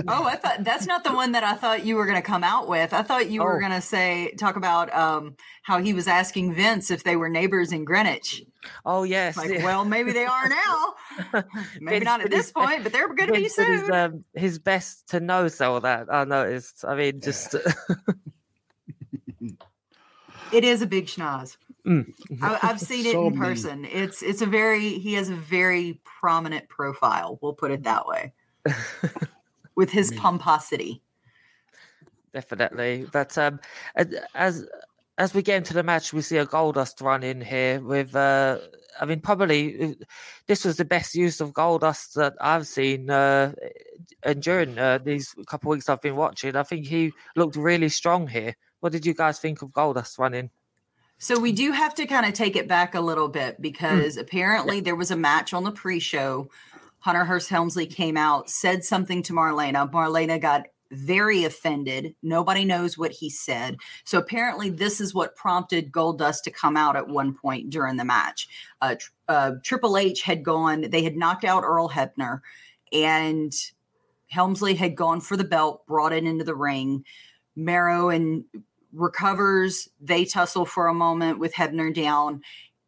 oh, I thought that's not the one that I thought you were going to come out with. I thought you oh. were going to say talk about um, how he was asking Vince if they were neighbors in Greenwich. Oh yes. Like, well, maybe they are now. maybe not at this point, but they're going to be soon. His, um, his best to know all that I noticed. I mean, just. it is a big schnoz. Mm. I, have seen it so in person. Mean. It's it's a very he has a very prominent profile. We'll put it that way. With his pomposity. Definitely, but um, as as we get into the match, we see a Goldust run in here with. Uh, I mean, probably uh, this was the best use of Goldust that I've seen uh, and during uh, these couple of weeks I've been watching. I think he looked really strong here. What did you guys think of Goldust running? So we do have to kind of take it back a little bit because mm. apparently there was a match on the pre-show. Hunter Hearst Helmsley came out, said something to Marlena. Marlena got very offended. Nobody knows what he said. So apparently, this is what prompted Goldust to come out at one point during the match. Uh, uh, Triple H had gone, they had knocked out Earl Hebner, and Helmsley had gone for the belt, brought it into the ring. Mero and recovers. They tussle for a moment with Hebner down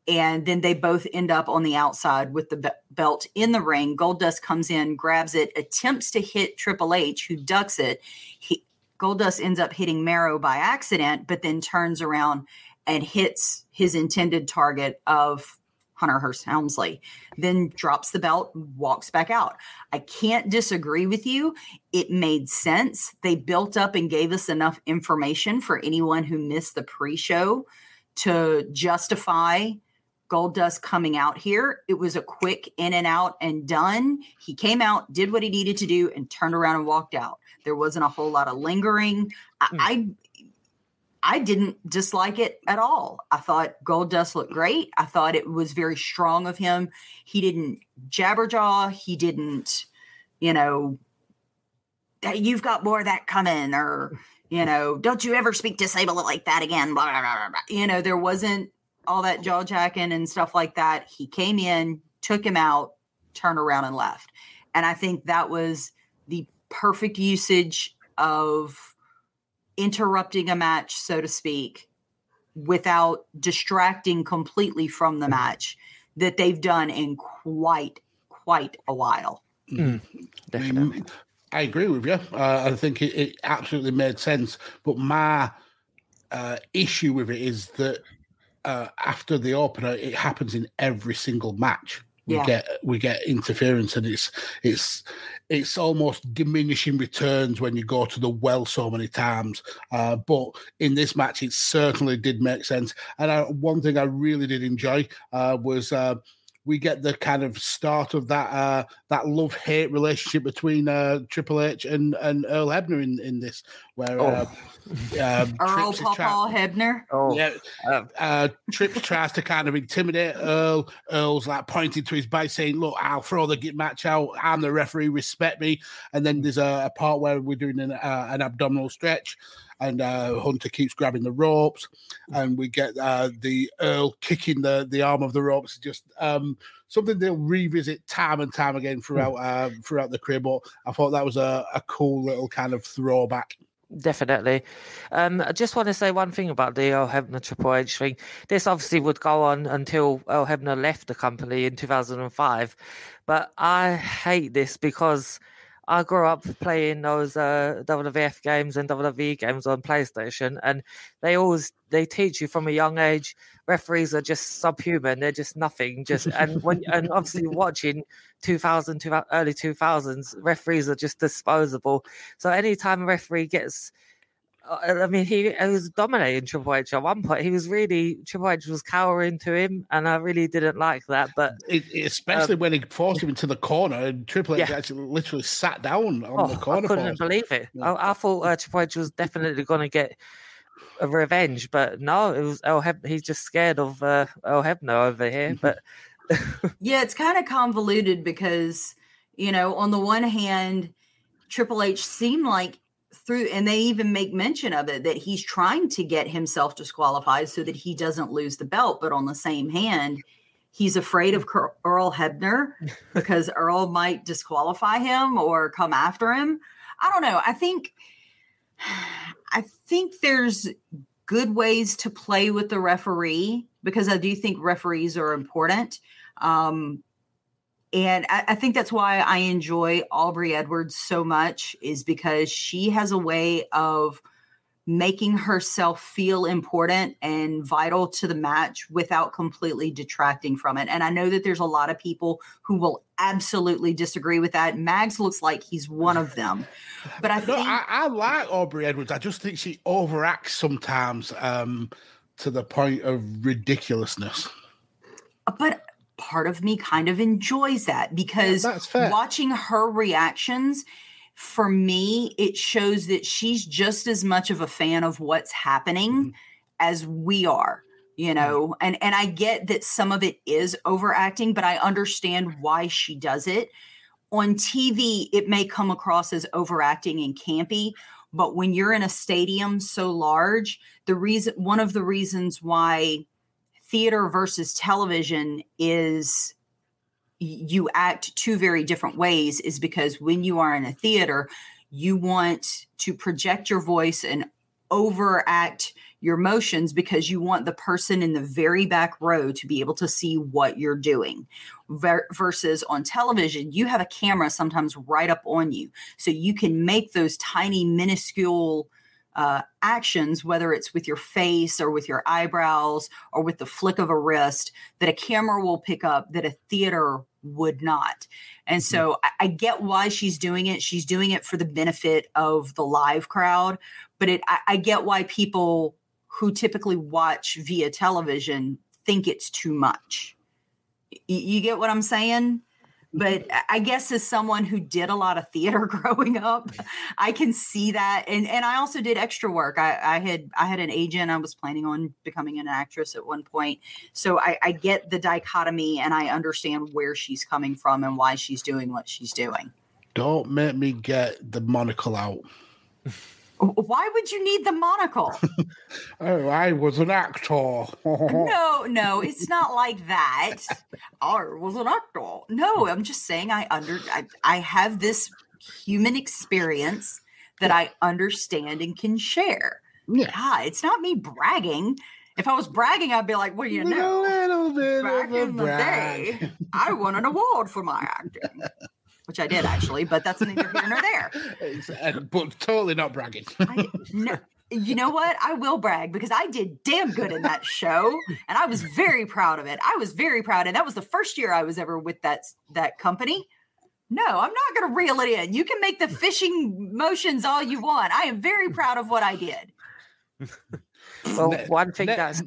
and then they both end up on the outside with the belt in the ring. Goldust comes in, grabs it, attempts to hit Triple H, who ducks it. He, Goldust ends up hitting Mero by accident, but then turns around and hits his intended target of Hunter Hearst Helmsley, then drops the belt, walks back out. I can't disagree with you. It made sense. They built up and gave us enough information for anyone who missed the pre show to justify Goldust coming out here. It was a quick in and out and done. He came out, did what he needed to do, and turned around and walked out. There wasn't a whole lot of lingering. Mm. I, I didn't dislike it at all. I thought Goldust looked great. I thought it was very strong of him. He didn't jabberjaw. He didn't, you know, you've got more of that coming, or you know, don't you ever speak to Sable like that again. Blah, blah, blah, blah. You know, there wasn't all that jaw jacking and stuff like that. He came in, took him out, turned around and left. And I think that was the perfect usage of interrupting a match, so to speak, without distracting completely from the match that they've done in quite, quite a while. Mm, definitely. I agree with you. Uh, I think it, it, absolutely made sense. But my uh, issue with it is that uh, after the opener, it happens in every single match. We yeah. get we get interference, and it's it's it's almost diminishing returns when you go to the well so many times. Uh, but in this match, it certainly did make sense. And I, one thing I really did enjoy uh, was uh, we get the kind of start of that uh, that love hate relationship between uh, Triple H and, and Earl Hebner in, in this, where uh, oh. uh, Earl Papa Hebner. Oh, yeah. Uh, Trips tries to kind of intimidate Earl. Earl's like pointing to his bike, saying, "Look, I'll throw the match out. I'm the referee. Respect me." And then there's a, a part where we're doing an, uh, an abdominal stretch and uh, Hunter keeps grabbing the ropes, and we get uh, the Earl kicking the the arm of the ropes. Just um, something they'll revisit time and time again throughout uh, throughout the crib. But I thought that was a, a cool little kind of throwback. Definitely. Um, I just want to say one thing about the Earl Hebner Triple H thing. This obviously would go on until Earl Hebner left the company in 2005. But I hate this because I grew up playing those uh, WWF games and WWE games on PlayStation, and they always they teach you from a young age referees are just subhuman. They're just nothing. Just and when and obviously watching 2000 to early 2000s, referees are just disposable. So anytime a referee gets I mean, he, he, was dominating Triple H at one point. He was really Triple H was cowering to him, and I really didn't like that. But it, especially um, when he forced him into the corner, and Triple H yeah. actually literally sat down on oh, the corner. I couldn't believe it. Yeah. I, I, thought uh, Triple H was definitely going to get a revenge, but no, it was El Heb- He's just scared of uh, Earl Hebner over here. But yeah, it's kind of convoluted because you know, on the one hand, Triple H seemed like through and they even make mention of it that he's trying to get himself disqualified so that he doesn't lose the belt but on the same hand he's afraid of Earl Hebner because Earl might disqualify him or come after him. I don't know. I think I think there's good ways to play with the referee because I do think referees are important. Um, and I, I, think that's why I enjoy Aubrey Edwards so much is because she has a way of making herself feel important and vital to the match without completely detracting from it. And I know that there's a lot of people who will absolutely disagree with that. Mags looks like he's one of them. But I think no, I, I, like Aubrey Edwards. I just think she overacts sometimes um, to the point of ridiculousness. But part of me kind of enjoys that because yeah, watching her reactions for me, it shows that she's just as much of a fan of what's happening Mm-hmm. as we are you know? And and i get that some of it is overacting but i understand why she does it. On tv it may come across as overacting and campy but when you're in a stadium so large the reason one of the reasons why theater versus television is you act two very different ways is because when you are in a theater you want to project your voice and overact your motions because you want the person in the very back row to be able to see what you're doing. Ver- versus on television you have a camera sometimes right up on you. So you can make those tiny minuscule uh, actions whether it's with your face or with your eyebrows or with the flick of a wrist that a camera will pick up that a theater would not and so I, I get why she's doing it she's doing it for the benefit of the live crowd but it I, I get why people who typically watch via television think it's too much. Y- you get what I'm saying? But I- I guess as someone who did a lot of theater growing up, I can see that. And and I also did extra work. I, I had I had an agent. I was planning on becoming an actress at one point. So I, I get the dichotomy and I understand where she's coming from and why she's doing what she's doing. Don't make me get the monocle out. Why would you need the monocle? Oh, I was an actor. no, no, it's not like that. I was an actor. No, I'm just saying I under I, I have this human experience that I understand and can share. Yeah. God, it's not me bragging. If I was bragging, I'd be like, well, you know, little bit back in the day. I won an award for my acting. Which I did actually, but that's neither here nor there. It's- and- but totally not bragging. I, no, you know what? I will brag because I did damn good in that show, and I was very proud of it. I was very proud, and that was the first year I was ever with that that company. No, I'm not going to reel it in. You can make the fishing motions all you want. I am very proud of what I did. Well, Ne- one thing ne- that's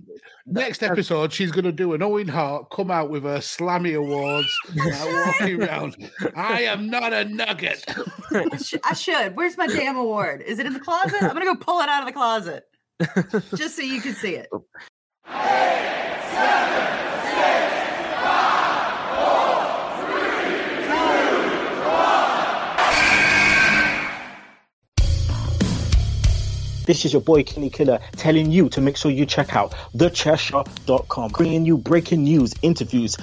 Next episode, she's going to do an Owen Hart, come out with her Slammy Awards, uh, walking around. I am not a nugget. I, I should. Where's my damn award? Is it in the closet? I'm going to go pull it out of the closet just so you can see it. This is your boy Kenny Killer telling you to make sure you check out thechairshot.com, bringing you breaking news, interviews,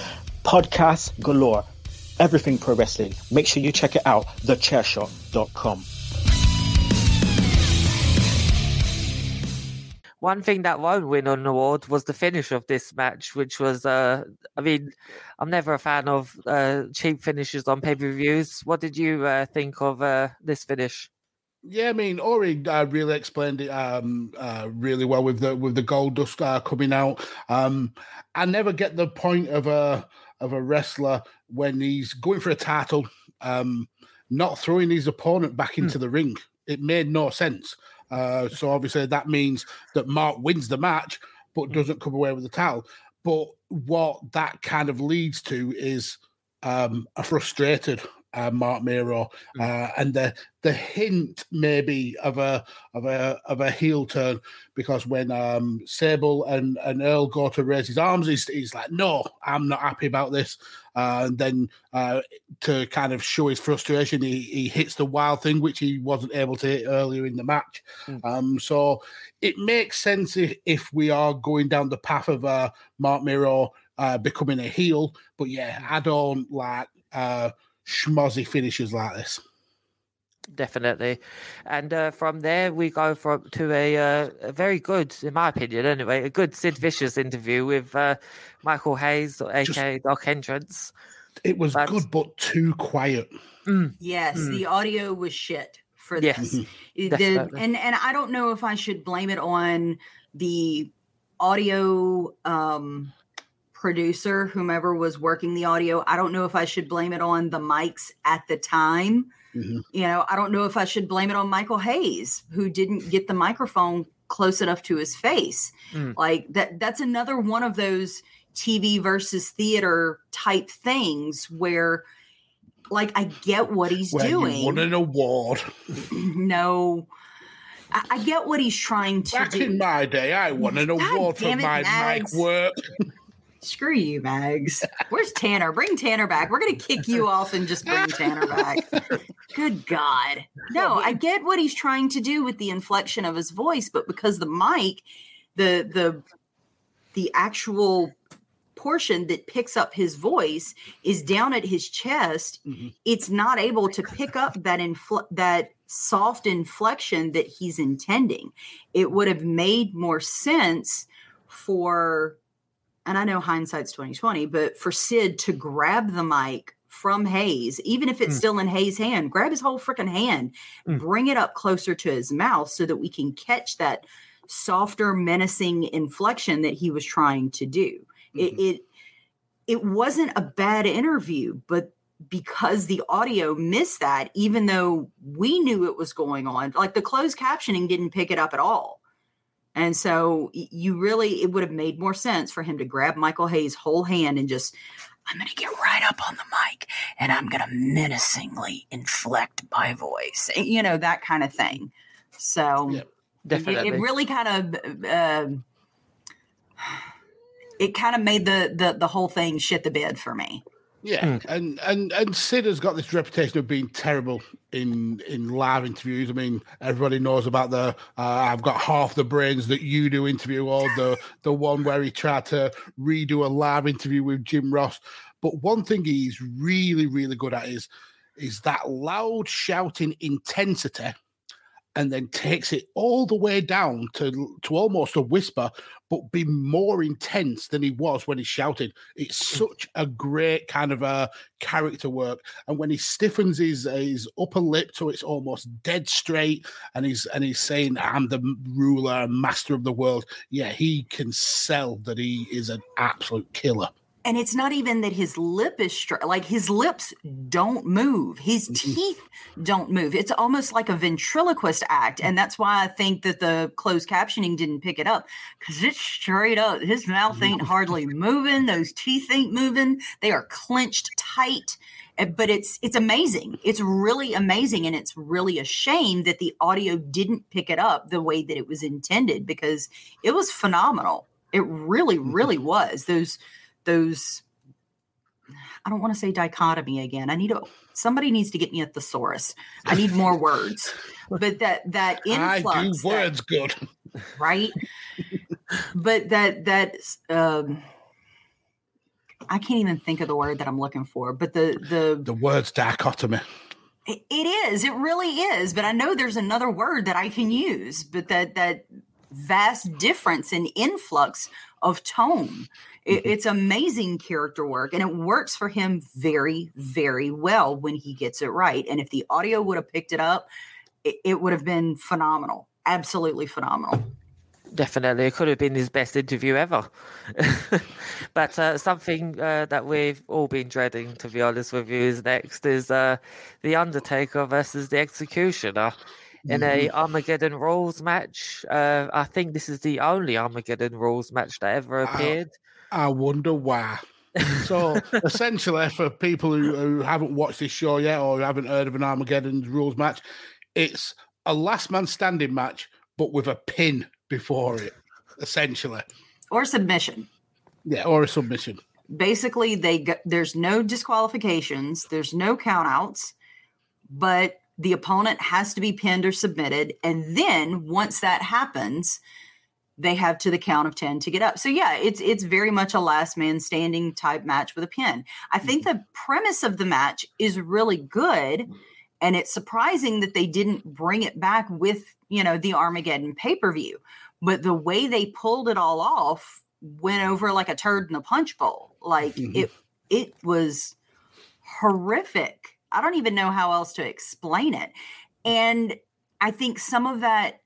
podcasts galore, everything pro wrestling. Make sure you check it out, thechairshot.com. one thing that won't win an award was the finish of this match, which was, uh, I mean, I'm never a fan of uh, cheap finishes on pay per views. What did you uh, think of uh, this finish? Yeah, I mean, Ori uh, really explained it um, uh, really well with the with the Goldust uh, coming out. Um, I never get the point of a of a wrestler when he's going for a title, um, not throwing his opponent back into the ring. It made no sense. Uh, so obviously that means that Mark wins the match, but doesn't come away with the title. But what that kind of leads to is um, a frustrated uh, Mark Mero, uh, and the the hint maybe of a of a of a heel turn because when um, Sable and, and Earl go to raise his arms, he's, he's like, "No, I'm not happy about this." Uh, and then uh, to kind of show his frustration, he, he hits the wild thing, which he wasn't able to hit earlier in the match. Um, so it makes sense if, if we are going down the path of uh, Mark Mero uh, becoming a heel. But yeah, I don't like uh, schmozzy finishes like this. Definitely, and uh, from there we go from to a, uh, a very good, in my opinion, anyway, a good Sid Vicious interview with uh, Michael Hayes, aka Dok Hendrix. It was That's- good, but too quiet. Yes, Hmm. the audio was shit for Yes, this. It- the- and and I don't know if I should blame it on the audio um producer, whomever was working the audio. I don't know if I should blame it on the mics at the time. Mhm. You know, I don't know if I should blame it on Michael Hayes, who didn't get the microphone close enough to his face. Mm. Like that that's another one of those TV versus theater type things where like I get what he's Where doing. you won an award. no, I, I get what he's trying to Back do. in my day, I won an God award for my Mags. mic work. Screw you, Mags. Where's Tanner? Bring Tanner back. We're gonna kick you off and just bring Tanner back. Good God. No, I get what he's trying to do with the inflection of his voice, but because the mic, the the the actual portion that picks up his voice is down at his chest, mm-hmm. it's not able to pick up that infl- that soft inflection that he's intending. It would have made more sense for and I know hindsight's 2020, but for Sid to grab the mic from Hayes, even if it's Mm. still in Hayes' hand, grab his whole freaking hand, Mm. bring it up closer to his mouth so that we can catch that softer, menacing inflection that he was trying to do. It, it it wasn't a bad interview, but because the audio missed that, even though we knew it was going on, like the closed captioning didn't pick it up at all. And so you really, it would have made more sense for him to grab Michael Hayes' whole hand and just, I'm going to get right up on the mic and I'm going to menacingly inflect my voice, eh, you know, that kind of thing. So it- Definitely. it really kind of, uh, it kind of made the, the the whole thing shit the bed for me. Yeah, and and and Sid has got this reputation of being terrible in in live interviews. I mean, everybody knows about the uh, "I've got half the brains that you do" interview, or the the one where he tried to redo a live interview with Jim Ross. But one thing he's really really good at is is that loud shouting intensity, and then takes it all the way down to to almost a whisper, but be more intense than he was when he shouted. It's hmm. such a great kind of a character work, and when he stiffens his his upper lip so it's almost dead straight, and he's and he's saying, "I'm the ruler, and master of the world." Yeah, he can sell that he is an absolute killer. And it's not even that his lip is straight, like his lips don't move, his teeth don't move. It's almost like a ventriloquist act. And that's why I think that the closed captioning didn't pick it up because it's straight up. His mouth ain't hardly moving, those teeth ain't moving, they are clenched tight. Uh, But it's it's amazing. It's really amazing, and it's really a shame that the audio didn't pick it up the way that it was intended because it was phenomenal. It really, really was. Those those I don't want to say dichotomy again. I need a somebody needs to get me a thesaurus. I need more words. But that that influx I do that- words good. right? but that that um I can't even think of the word that I'm looking for. But the the The words dichotomy. it it is. It really is. But I know there's another word that I can use. But that that vast difference in influx of tone. It, it's amazing character work, and it works for him very, very well when he gets it right. And if the audio would have picked it up, it, it would have been phenomenal. Absolutely phenomenal. Definitely, it could have been his best interview ever. but uh, something uh, that we've all been dreading, to be honest with you, is next is uh, the Undertaker versus the Executioner in a Armageddon Rules match. Uh, I think this is the only Armageddon Rules match that ever appeared. I wonder why. So essentially, for people who, who haven't watched this show yet or who haven't heard of an Armageddon rules match, it's a last man standing match, but with a pin before it, essentially. Or submission. Yeah, or a submission. basically they g- there's no disqualifications there's no countouts but the opponent has to be pinned or submitted and then once that happens they have to the count of 10 to get up. So yeah it's it's very much a last man standing type match with a pin. I think mm-hmm. the premise of the match is really good mm-hmm. and it's surprising that they didn't bring it back with you know the armageddon pay-per-view. But the way they pulled it all off went over like a turd in a punch bowl. Like mm-hmm. it it was horrific. I don't even know how else to explain it. And i think some of that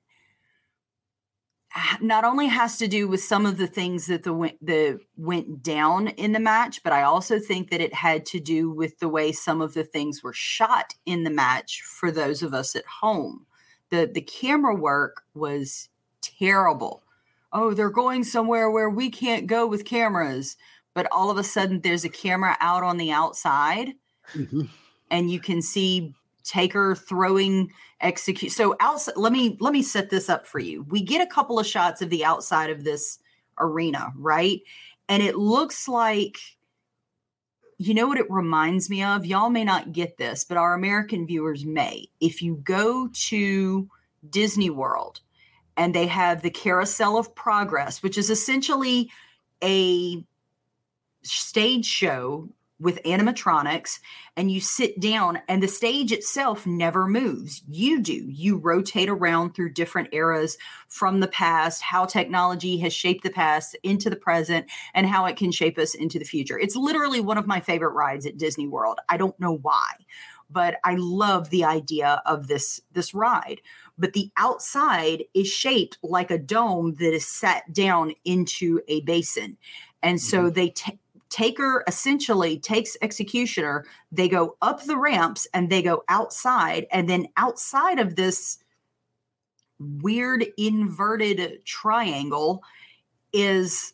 not only has to do with some of the things that the went the went down in the match, but I also think that it had to do with the way some of the things were shot in the match for those of us at home. The the camera work was terrible. Oh, they're going somewhere where we can't go with cameras, but all of a sudden there's a camera out on the outside. Mm-hmm. and you can see Taker throwing execute. So outside, let me let me set this up for you. We get a couple of shots of the outside of this arena, right? And it looks like you know what it reminds me of? Y'all may not get this, but our American viewers may. If you go to Disney World and they have the Carousel of Progress, which is essentially a stage show with animatronics and you sit down and the stage itself never moves. You do. You rotate around through different eras from the past how technology has shaped the past into the present and how it can shape us into the future. It's literally one of my favorite rides at disney world. I don't know why but i love the idea of this this ride. But the outside is shaped like a dome that is set down into a basin. And so mm-hmm. they t- Taker essentially takes Executioner, they go up the ramps and they go outside. And then outside of this weird inverted triangle is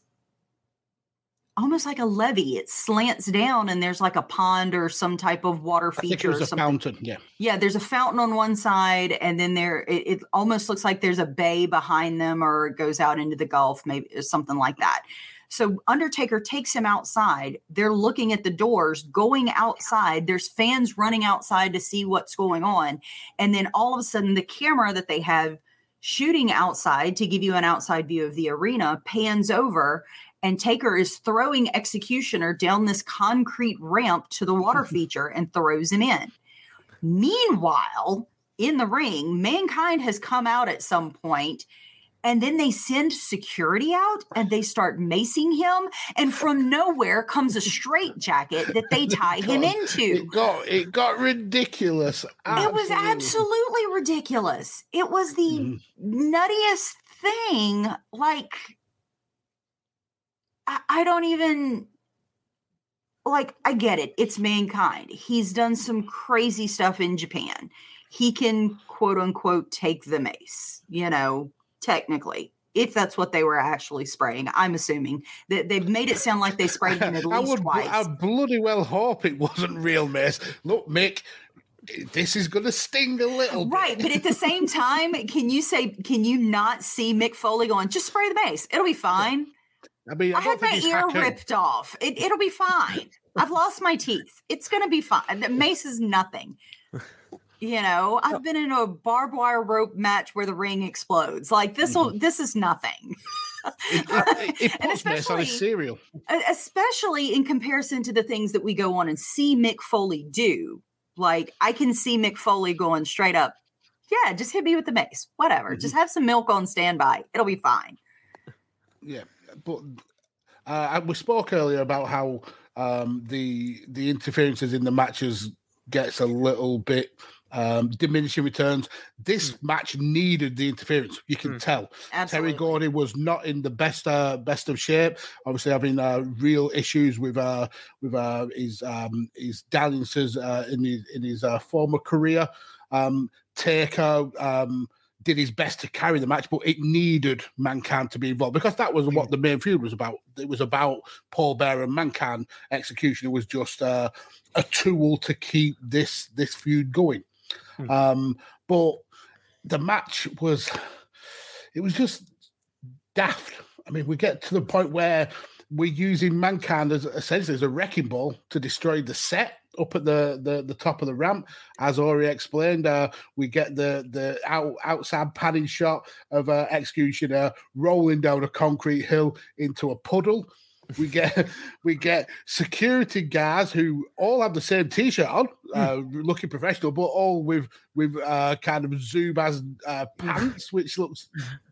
almost like a levee. It slants down and there's like a pond or some type of water feature. or something. fountain. Yeah. Yeah. There's a fountain on one side and then there, it, it, almost looks like there's a bay behind them or it goes out into the Gulf, maybe something like that. So Undertaker takes him outside. They're looking at the doors, going outside. There's fans running outside to see what's going on. And then all of a sudden, the camera that they have shooting outside to give you an outside view of the arena pans over and Taker is throwing Executioner down this concrete ramp to the water feature and throws him in. Meanwhile, in the ring, Mankind has come out at some point and then they send security out and they start macing him and from nowhere comes a straight jacket that they tie him into it got it got ridiculous absolutely. it was absolutely ridiculous it was the mm. nuttiest thing like I, I don't even like I get it. It's mankind. He's done some crazy stuff in Japan. He can quote unquote take the mace, you know, technically if that's what they were actually spraying. I'm assuming that they've made it sound like they sprayed him at least I would, twice. I bloody well hope it wasn't real mace. Look, Mick, this is going to sting a little bit. Right, but at the same time, can you say, can you not see Mick Foley going, just spray the mace? It'll be fine. I mean, I, I had my ear ripped off. It, it'll be fine. I've lost my teeth. It's going to be fine. The mace is nothing. You know, I've been in a barbed wire rope match where the ring explodes. Like this will mm-hmm. this is nothing. it, and especially cereal. Especially in comparison to the things that we go on and see Mick Foley do. Like I can see Mick Foley going straight up, yeah, just hit me with the mace. Whatever. Mm-hmm. Just have some milk on standby. It'll be fine. Yeah. But uh, we spoke earlier about how um, the the interferences in the matches gets a little bit um, diminishing returns. This mm. match needed the interference. You can mm. tell. Absolutely. Terry Gordy was not in the best uh, best of shape. Obviously, having uh, real issues with uh, with uh, his um, his dalliances uh, in his in his uh, former career. Um, Taker um, did his best to carry the match, but it needed Mankind to be involved because that was what mm. the main feud was about. It was about Paul Bearer and Mankind. Execution it was just uh, a tool to keep this this feud going. Hmm. Um, but the match was, it was just daft. I mean, we get to the point where we're using mankind as essentially as a wrecking ball to destroy the set up at the the, the top of the ramp. As Ori explained, uh, we get the the out, outside padding shot of uh, Executioner rolling down a concrete hill into a puddle. We get we get security guards who all have the same T-shirt on, hmm. uh, looking professional, but all with with uh, kind of Zubaz uh, pants, which looks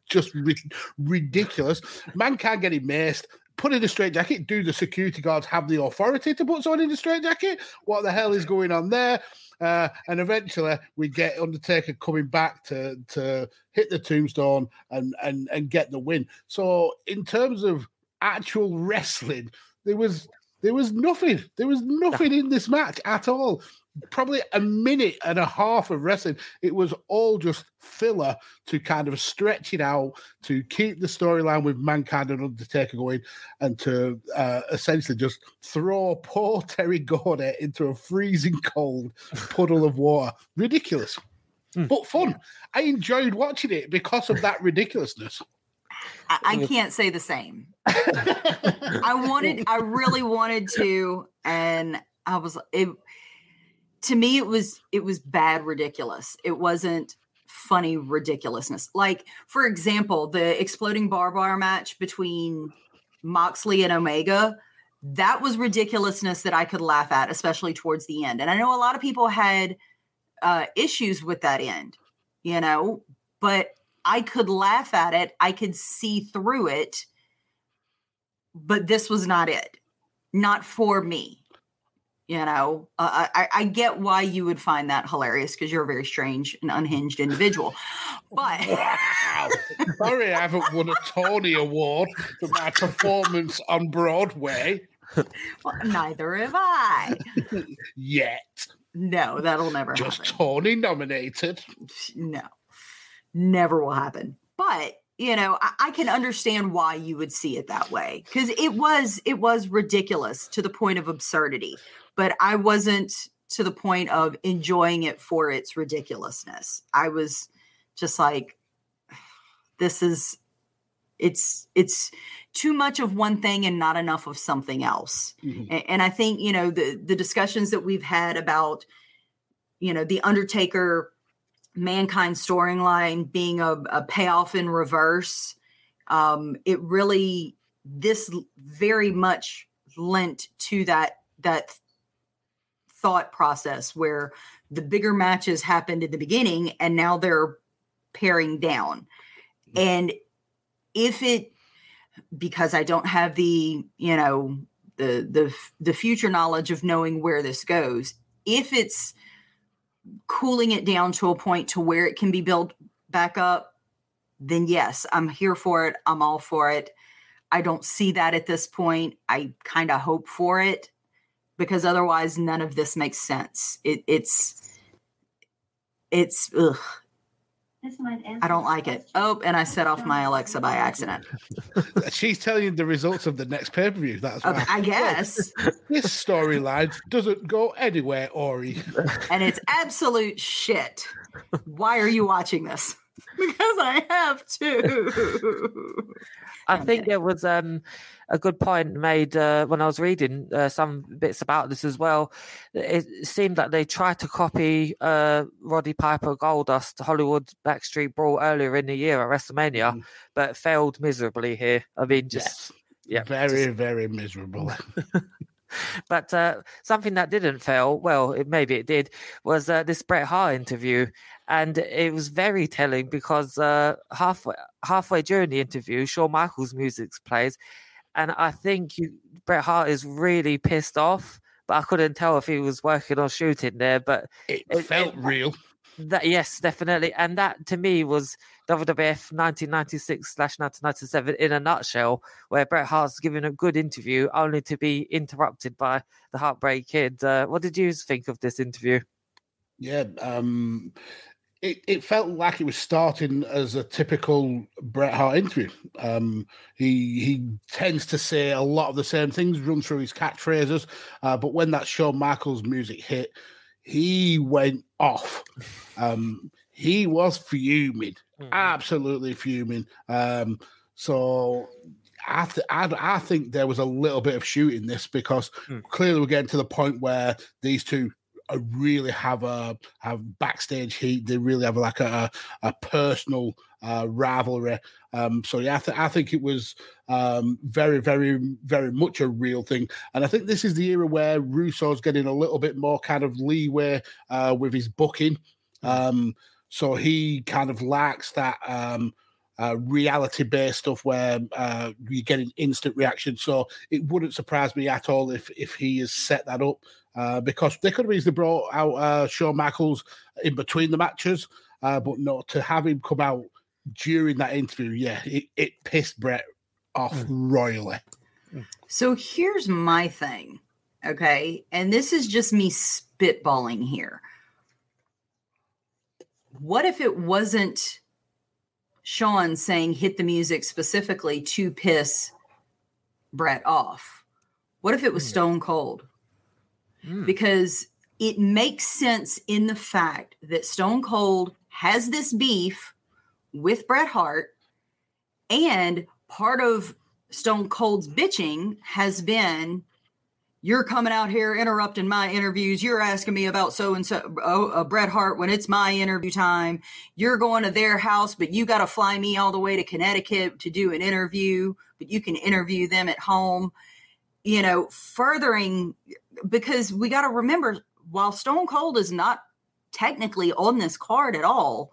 just ri- ridiculous. Man can't get him maced. Put in a straight jacket. Do the security guards have the authority to put someone in a straight jacket? What the hell is going on there? Uh, and eventually we get Undertaker coming back to to hit the tombstone and and and get the win. So in terms of actual wrestling, there was There was nothing. There was nothing in this match at all. Probably a minute and a half of wrestling. It was all just filler to kind of stretch it out, to keep the storyline with Mankind and Undertaker going, and to uh, essentially just throw poor Terry Gordy into a freezing cold puddle of water. Ridiculous, but fun. I enjoyed watching it because of that ridiculousness. I, I can't say the same. I wanted, I really wanted to, and I was it. To me, it was it was bad ridiculous. It wasn't funny ridiculousness. Like for example, the exploding barbed wire match between Moxley and Omega. That was ridiculousness that I could laugh at, especially towards the end. And I know a lot of people had uh, issues with that end, you know, but I could laugh at it. I could see through it, but this was not it. Not for me. You know, uh, I, I get why you would find that hilarious because you're a very strange and unhinged individual. But wow. Sorry, I haven't won a Tony Award for my performance on Broadway well, neither have I. yet. No, that'll never happen. Just happen. Tony nominated. No, never will happen. But you know, I, I can understand why you would see it that way because it was it was ridiculous to the point of absurdity. But I wasn't to the point of enjoying it for its ridiculousness. I was just like, this is it's it's too much of one thing and not enough of something else Mhm. A- and, i think you know the the discussions that we've had about you know the undertaker mankind storyline being a, a payoff in reverse um it really this very much lent to that that thought process where the bigger matches happened in the beginning and now they're paring down. And if it because i don't have the you know the the the future knowledge of knowing where this goes if it's cooling it down to a point to where it can be built back up then yes i'm here for it. I'm all for it. I don't see that at this point. I kind of hope for it because otherwise none of this makes sense. It, it's it's ugh, I don't like it. Oh, and I set off my Alexa by accident. She's telling you the results of the next pay per view. That's why. I guess. This storyline doesn't go anywhere, Ori. and it's absolute shit. Why are you watching this? Because I have to. I think there was um, a good point made uh, when I was reading uh, some bits about this as well. It seemed that they tried to copy uh, Roddy Piper Goldust Hollywood Backstreet Brawl earlier in the year at WrestleMania, but failed miserably here. I mean, just yeah, very, just- very miserable. but uh, something that didn't fail, well, it, maybe it did, was uh, this Bret Hart interview, and it was very telling because uh, halfway halfway during the interview, Shawn Michaels' music plays, and I think you, Bret Hart is really pissed off. But I couldn't tell if he was working or shooting there. But it, felt real. That yes, definitely, and that to me was WWF 1996 slash 1997 in a nutshell, where Bret Hart's given a good interview only to be interrupted by the Heartbreak Kid. Uh, what did you think of this interview? Yeah, um, it, it felt like it was starting as a typical Bret Hart interview. Um, he he tends to say a lot of the same things, run through his catchphrases, uh, but when that Shawn Michaels music hit, he went off. Um, he was fuming, absolutely fuming. Um, so I, th- I I think there was a little bit of shooting this because clearly we're getting to the point where these two uh, really have a have backstage heat. They really have like a a personal uh, rivalry. Um, so yeah, I, th- I think it was um, very, very, very much a real thing. And I think this is the era where Russo's getting a little bit more kind of leeway uh, with his booking. Um, so he kind of lacks that um, uh, reality based stuff where uh, you're getting instant reaction. So it wouldn't surprise me at all if if he has set that up uh, because they could have easily brought out uh, Shawn Michaels in between the matches, uh, but not to have him come out during that interview. Yeah, it, it pissed Bret off royally. So here's my thing. Okay. And this is just me spitballing here. What if it wasn't Shawn saying hit the music specifically to piss Bret off? What if it was Stone Cold? Mm. Because it makes sense in the fact that Stone Cold has this beef with Bret Hart, and part of Stone Cold's bitching has been you're coming out here interrupting my interviews. You're asking me about so and so, uh, Bret Hart, when it's my interview time. You're going to their house, but you got to fly me all the way to Connecticut to do an interview, but you can interview them at home. You know, furthering because we got to remember while Stone Cold is not technically on this card at all,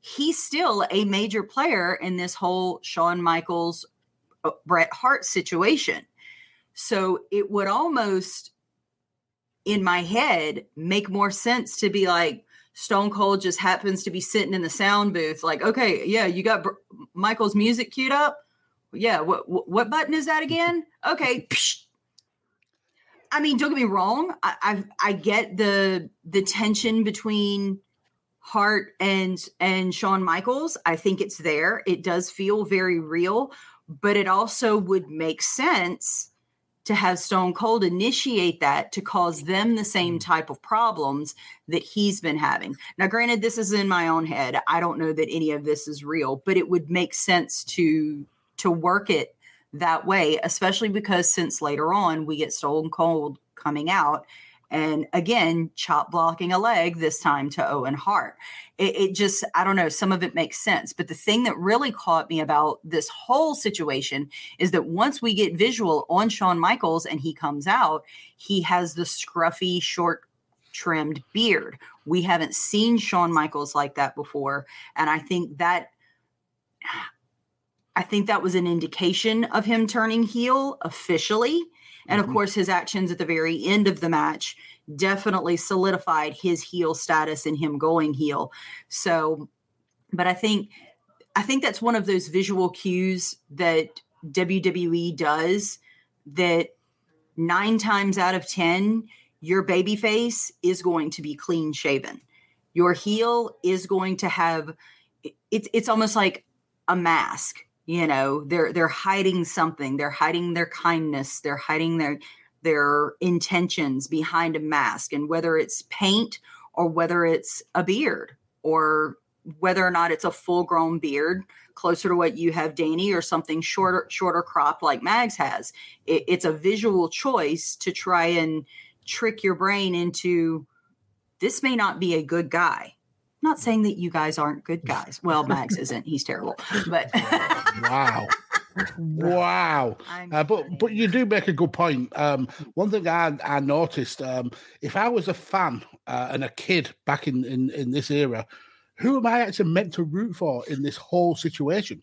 he's still a major player in this whole Shawn Michaels uh, Bret Hart situation. So it would almost, in my head, make more sense to be like Stone Cold just happens to be sitting in the sound booth, like, okay, yeah, you got Br- Michael's music queued up. Yeah, what what button is that again? Okay. Psh. I mean, don't get me wrong. I, I I get the the tension between Hart and and Shawn Michaels. I think it's there. It does feel very real, but it also would make sense to have Stone Cold initiate that to cause them the same Mm. type of problems that he's been having. Now, granted, this is in my own head. I don't know that any of this is real, but it would make sense to to work it that way, especially because since later on we get Stone Cold coming out and again chop blocking a leg this time to Owen Hart. It, it just I don't know. Some of it makes sense, but the thing that really caught me about this whole situation is that once we get visual on Shawn Michaels and he comes out, he has the scruffy, short trimmed beard. We haven't seen Shawn Michaels like that before. And I think that I think that was an indication of him turning heel officially. And of Mhm. course, his actions at the very end of the match definitely solidified his heel status and him going heel. So, but I think I think that's one of those visual cues that WWE does that nine times out of 10, your baby face is going to be clean shaven. Your heel is going to have it's it's almost like a mask. You know, they're they're hiding something. They're hiding their kindness. They're hiding their their intentions behind a mask. And whether it's paint or whether it's a beard or whether or not it's a full grown beard closer to what you have Danny or something shorter shorter crop like Mags has it, it's a visual choice to try and trick your brain into this may not be a good guy not saying that you guys aren't good guys. Well Mags isn't. He's terrible. But wow. Wow. Uh, but but you do make a good point. Um one thing i i noticed um if i was a fan uh, and a kid back in, in in this era who am i actually meant to root for in this whole situation?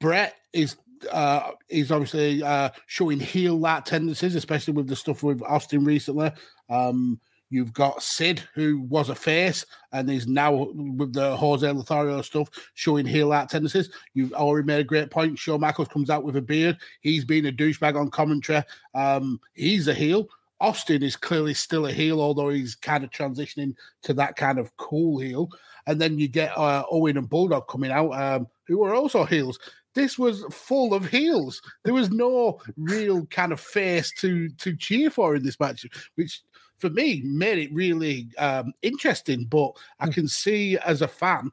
Bret is uh is obviously uh showing heel like tendencies especially with the stuff with austin recently. Um You've got Sid, who was a face and is now with the Jose Lothario stuff showing heel out tendencies. You've already made a great point. Shawn Michaels comes out with a beard. He's been a douchebag on commentary. Um, he's a heel. Austin is clearly still a heel, although he's kind of transitioning to that kind of cool heel. And then you get uh, Owen and Bulldog coming out, um, who are also heels. This was full of heels. There was no real kind of face to to cheer for in this match, which for me made it really um, interesting. But I can see as a fan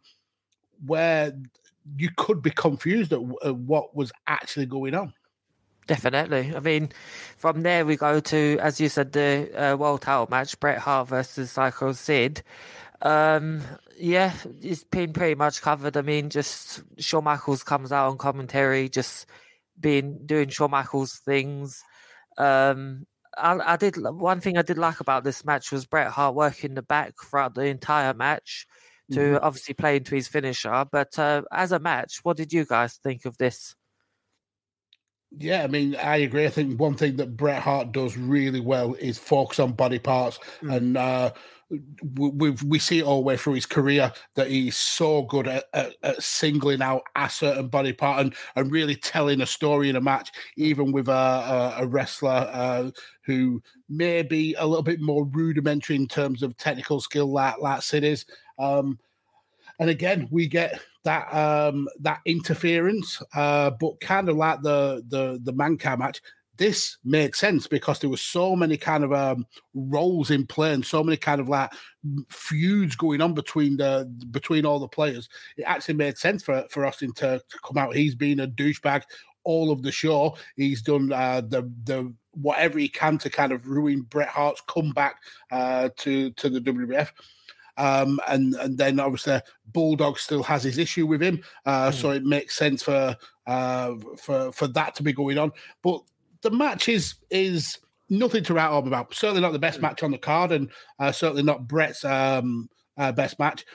where you could be confused at, at what was actually going on. Definitely. I mean, from there we go to, as you said, the uh, world title match: Bret Hart versus Psycho Sid. Um, yeah, it's been pretty much covered. I mean, just Shawn Michaels comes out on commentary, just being doing Shawn Michaels things. Um, I, I did one thing I did like about this match was Bret Hart working the back throughout the entire match to. Mhm. obviously play into his finisher. But uh, as a match, what did you guys think of this? Yeah, I mean, I agree. I think one thing that Bret Hart does really well is focus on body parts, mm. and uh, we we see it all the way through his career that he's so good at, at, at, singling out a certain body part and, and really telling a story in a match, even with a, a, a wrestler uh, who may be a little bit more rudimentary in terms of technical skill, like like Sid is. Um, and again, we get that um, that interference, uh, but kind of like the the the Mankind match, this made sense because there were so many kind of um, roles in play and so many kind of like feuds going on between the between all the players. It actually made sense for for Austin to, to come out. He's been a douchebag all of the show. He's done uh, the the whatever he can to kind of ruin Bret Hart's comeback uh, to to the WWF. Um, and and then obviously Bulldog still has his issue with him, uh, mm. so it makes sense for uh, for for that to be going on. But the match is is nothing to write home about. Certainly not the best match on the card, and uh, certainly not Bret's um, uh, best match.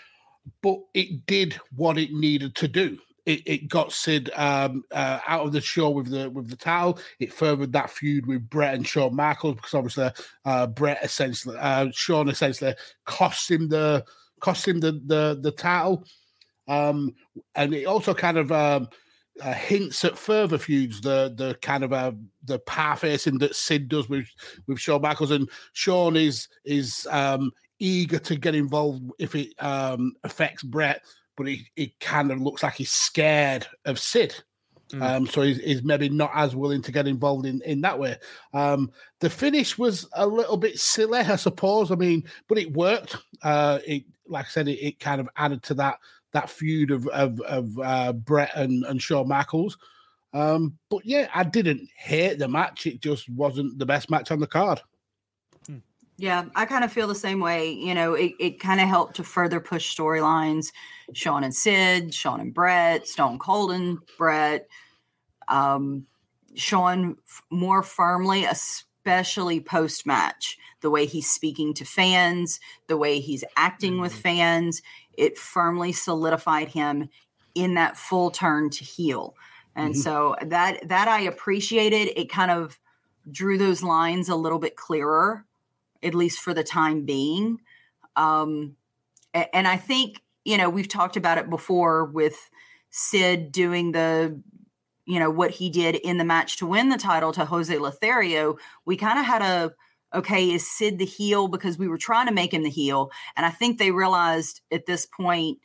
But it did what it needed to do. It, it got Sid um, uh, out of the show with the with the towel. It furthered that feud with Bret and Shawn Michaels because obviously uh, Bret essentially uh, Shawn essentially cost him the cost him the the the title. Um, and it also kind of um, uh, hints at further feuds, the the kind of uh, the parfacing that Sid does with with Shawn Michaels, and Shawn is is um, eager to get involved if it um, affects Bret, but he, he kind of looks like he's scared of Sid. Mm. Um, so he's, he's, maybe not as willing to get involved in, in that way. Um, the finish was a little bit silly, I suppose. I mean, but it worked. Uh, it, like I said, it, it kind of added to that that feud of of, of uh, Bret and, and Shawn Michaels. Um, but yeah, I didn't hate the match. It just wasn't the best match on the card. Hmm. Yeah, I kind of feel the same way. You know, it, it kind of helped to further push storylines. Shawn and Sid, Shawn and Bret, Stone Cold and Bret, um, Shawn f- more firmly, especially post match, the way he's speaking to fans, the way he's acting mm-hmm. with fans it firmly solidified him in that full turn to heel. And mm-hmm. so that that I appreciated. It kind of drew those lines a little bit clearer, at least for the time being. Um, and I think you know we've talked about it before with Sid doing the you know what he did in the match to win the title to Jose Lothario. We kind of had a okay, is Sid the heel? Because we were trying to make him the heel. And I think they realized at this point,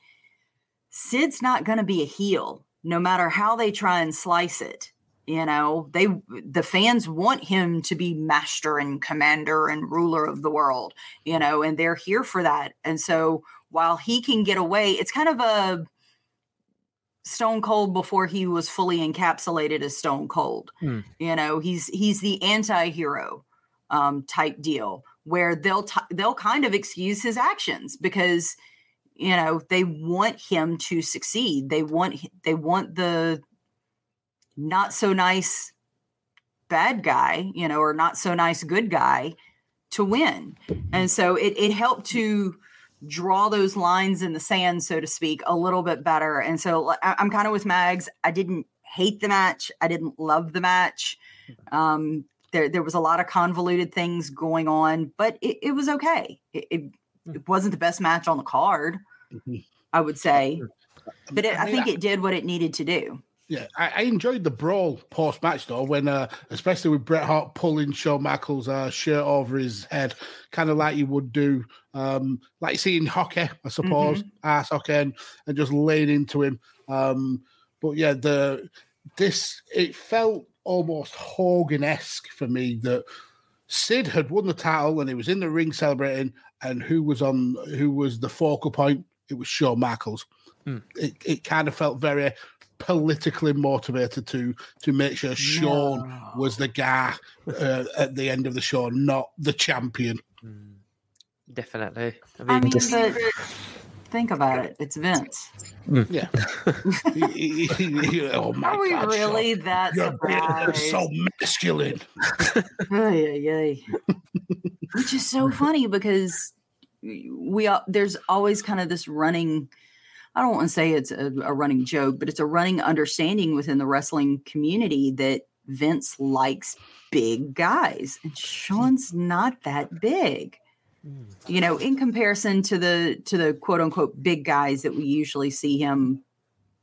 Sid's not going to be a heel, no matter how they try and slice it. You know, they the fans want him to be master and commander and ruler of the world, you know, and they're here for that. And so while he can get away, it's kind of a Stone Cold before he was fully encapsulated as Stone Cold. Hmm. You know, he's he's the anti-hero um, type deal where they'll t- they'll kind of excuse his actions because you know they want him to succeed. They want they want the not so nice bad guy you know or not so nice good guy to win. And so it, it helped to draw those lines in the sand so to speak a little bit better. And so I, i'm kind of with mags. I didn't hate the match. I didn't love the match. Um, there there was a lot of convoluted things going on, but it, it was okay. It, it, hmm. it, wasn't the best match on the card, mm-hmm. I would say, but it, I, think it did what it needed to do. Yeah, I, I enjoyed the brawl post match though, when uh, especially with Bret Hart pulling Shawn Michaels' uh, shirt over his head, kind of like you would do, um, like seeing see hockey, I suppose, mm-hmm. ass hockey, and, and just laying into him. Um, but yeah, the this it felt almost Hogan esque for me that Sid had won the title and he was in the ring celebrating, and who was on who was the focal point? It was Shawn Michaels. Hmm. It it kind of felt very politically motivated to to make sure Shawn no. was the guy uh, at the end of the show, not the champion. Hmm. Definitely. I mean, I mean just... but think about it. It's Vince. Yeah. oh my Are we God, really Shawn. that Your surprised? so masculine. yeah, ay, ay. Which is so funny because we uh, there's always kind of this running. I don't want to say it's a, a running joke, but it's a running understanding within the wrestling community that Vince likes big guys, and Shawn's not that big. You know, in comparison to the to the quote unquote big guys that we usually see him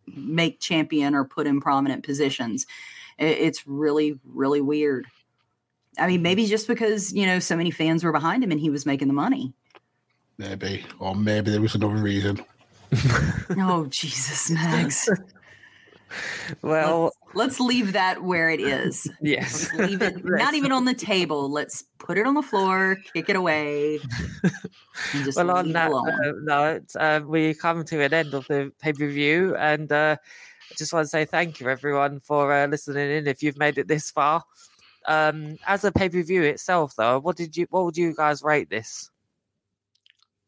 make champion or put in prominent positions, it's really really weird. I mean, maybe just because you know so many fans were behind him and he was making the money. Maybe, or maybe there was another reason. oh Jesus, Mags. Well, Let's leave that where it is. yes. Let's leave it not even on the table. Let's put it on the floor, kick it away. and just well, on leave it that alone. uh, note, uh, we come to an end of the pay per view, and uh, I just want to say thank you, everyone, for uh, listening in. If you've made it this far, um, as a pay per view itself, though, what did you, what would you guys rate this?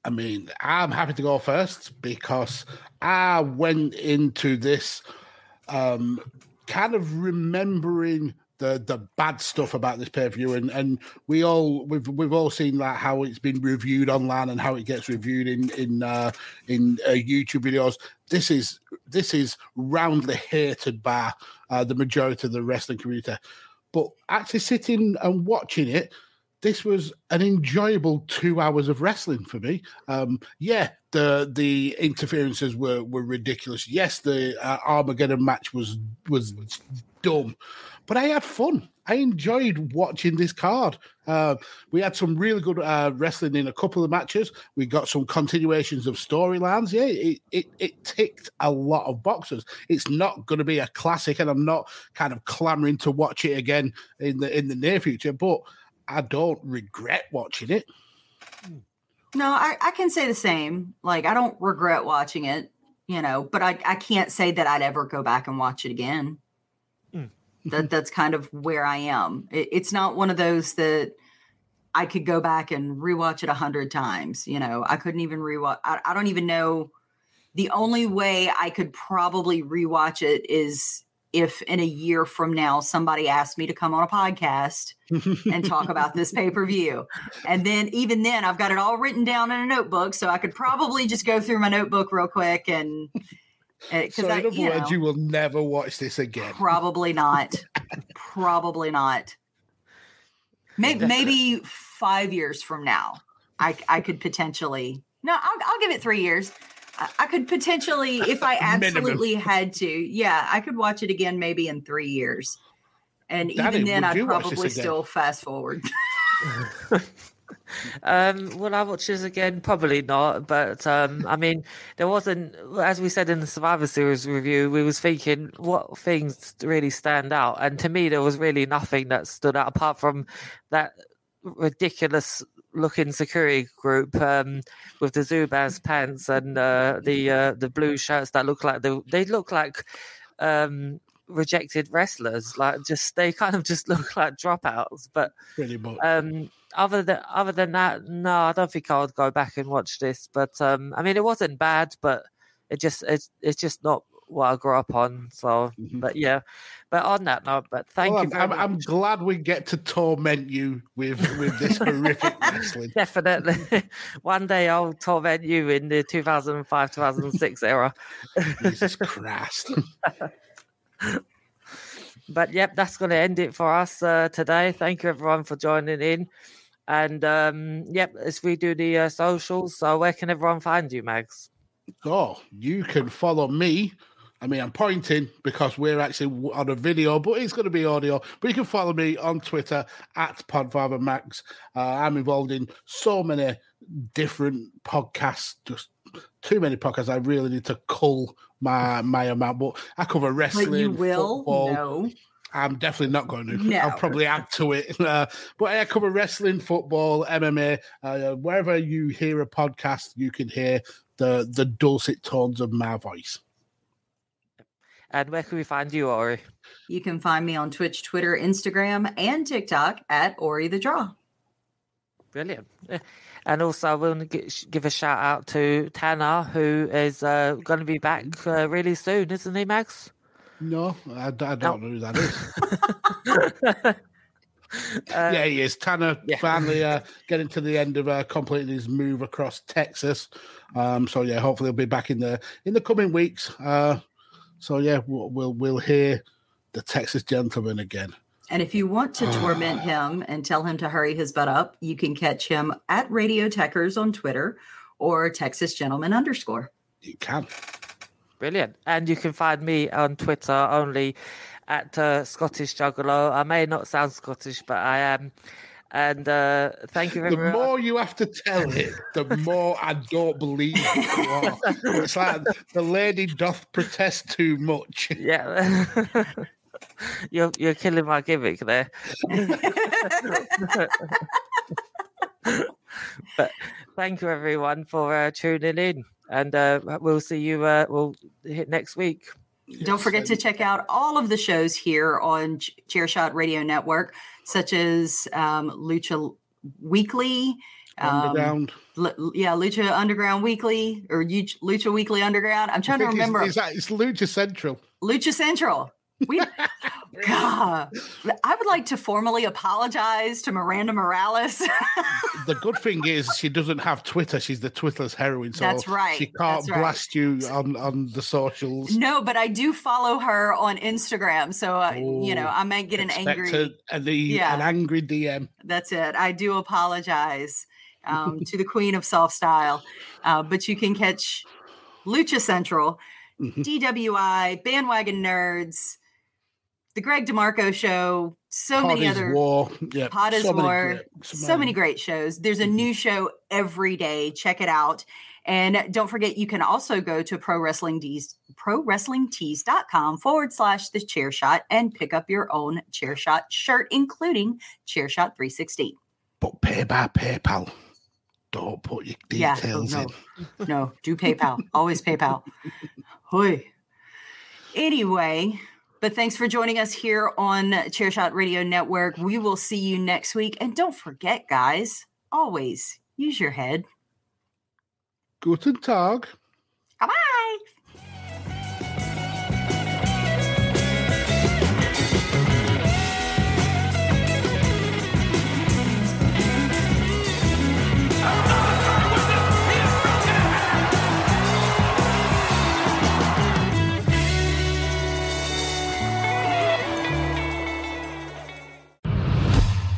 I mean, I'm happy to go first because I went into this um, kind of remembering the the bad stuff about this pay per view, and and we all we've we've all seen that how it's been reviewed online and how it gets reviewed in in uh, in uh, YouTube videos. This is this is roundly hated by uh, the majority of the wrestling community, but actually sitting and watching it this was an enjoyable two hours of wrestling for me. Um, yeah, the the interferences were were ridiculous. Yes, the uh, Armageddon match was was dumb, but I had fun. I enjoyed watching this card. Uh, we had some really good uh, wrestling in a couple of matches. We got some continuations of storylines. Yeah, it, it it ticked a lot of boxes. It's not going to be a classic, and I'm not kind of clamoring to watch it again in the in the near future. But I don't regret watching it. No, I, I can say the same. Like I don't regret watching it, you know, but I, I can't say that I'd ever go back and watch it again. Mm. That that's kind of where I am. It, it's not one of those that I could go back and rewatch it a hundred times. You know, I couldn't even rewatch. I, I don't even know. The only way I could probably rewatch it is if in a year from now somebody asked me to come on a podcast and talk about this pay per view. And then, even then, I've got it all written down in a notebook, so I could probably just go through my notebook real quick and eh, because So, I, in other you words, know, you will never watch this again. probably not, probably not. Maybe, maybe five years from now, I I could potentially. No, I'll, I'll give it three years. I, I could potentially, if I absolutely had to, yeah, I could watch it again maybe in three years. And Danny, even then, I'd you watch this probably still fast forward. Um, will I watch this again? Probably not. But um, I mean, there wasn't, as we said in the Survivor Series review, we was thinking what things really stand out, and to me, there was really nothing that stood out apart from that ridiculous looking security group um, with the Zubaz pants and uh, the uh, the blue shirts that look like the, they look like um, rejected wrestlers. Like just they kind of just look like dropouts, but. Um, other than other than that, no, I don't think I would go back and watch this. But um, I mean, it wasn't bad, but it just it's it's just not what I grew up on. So, but yeah. But on that note, but thank Well, you. I'm, I'm, I'm glad we get to torment you with with this horrific wrestling. Definitely. One day I'll torment you in the 2005 2006 era. Jesus Christ. But yep, that's going to end it for us uh, today. Thank you everyone for joining in. And um, yep, as we do the uh, socials, so where can everyone find you, Mags? Oh, you can follow me. I mean, I'm pointing because we're actually on a video, but it's going to be audio. But you can follow me on Twitter at Podfather Max. Uh, I'm involved in so many different podcasts, just too many podcasts. I really need to cull my my amount. But I cover wrestling. But you will? football. No. I'm definitely not going to. No. I'll probably add to it. Uh, but I cover wrestling, football, MMA. Uh, wherever you hear a podcast, you can hear the the dulcet tones of my voice. And where can we find you, Ori? You can find me on Twitch, Twitter, Instagram, and TikTok at Ori the Draw. Brilliant. And also, I want to give a shout out to Tanner, who is uh, going to be back uh, really soon, isn't he, Max? No, I don't know who that is. yeah, he is. Tanner finally uh, getting to the end of uh, completing his move across Texas. Um, so yeah, hopefully he'll be back in the in the coming weeks. Uh, so yeah, we'll, we'll we'll hear the Texas gentleman again. And if you want to torment him and tell him to hurry his butt up, you can catch him at Radio Techers on Twitter or Texas Gentleman underscore. You can. Brilliant. And you can find me on Twitter only at uh, Scottish Juggalo. I may not sound Scottish, but I am. And uh, thank you very much. The more you have to tell it, the more I don't believe you are. It's like the lady doth protest too much. Yeah. you're you're killing my gimmick there. but thank you everyone for uh, tuning in, and uh, we'll see you. Uh, we'll hit next week. Don't forget to check out all of the shows here on Ch- Chairshot Radio Network, such as um, Lucha Weekly. um, Underground. L- yeah, Lucha Underground Weekly or Luch- Lucha Weekly Underground. I'm trying to remember. It's, it's, it's Lucha Central. Lucha Central. We, God, I would like to formally apologize to Miranda Morales. The good thing is she doesn't have Twitter. She's the Twitter's heroine. So That's right. She can't right. blast you on, on the socials. no, but I do follow her on Instagram, so uh, you know Oh, I might get an angry. a- e- Yeah. an angry DM. That's it. I do apologize um, to the queen of soft style, uh, but you can catch Lucha Central, Mm-hmm. DWI, Bandwagon Nerds, the Greg DeMarco Show, so many is other War. Yeah, Pod is so many War, great- so so many great shows. There's Mm-hmm. a new show every day. Check it out. And don't forget, you can also go to Pro Wrestling Tees, ProWrestlingTees.com forward slash the chair shot and pick up your own chair shot shirt, including chair shot 316. But pay by PayPal. Don't put your Yeah, details no, in. No, do PayPal. Always PayPal. Hoy. Anyway, but thanks for joining us here on Chairshot Radio Network. We will see you next week. And don't forget, guys, always use your head. Guten Tag. Bye.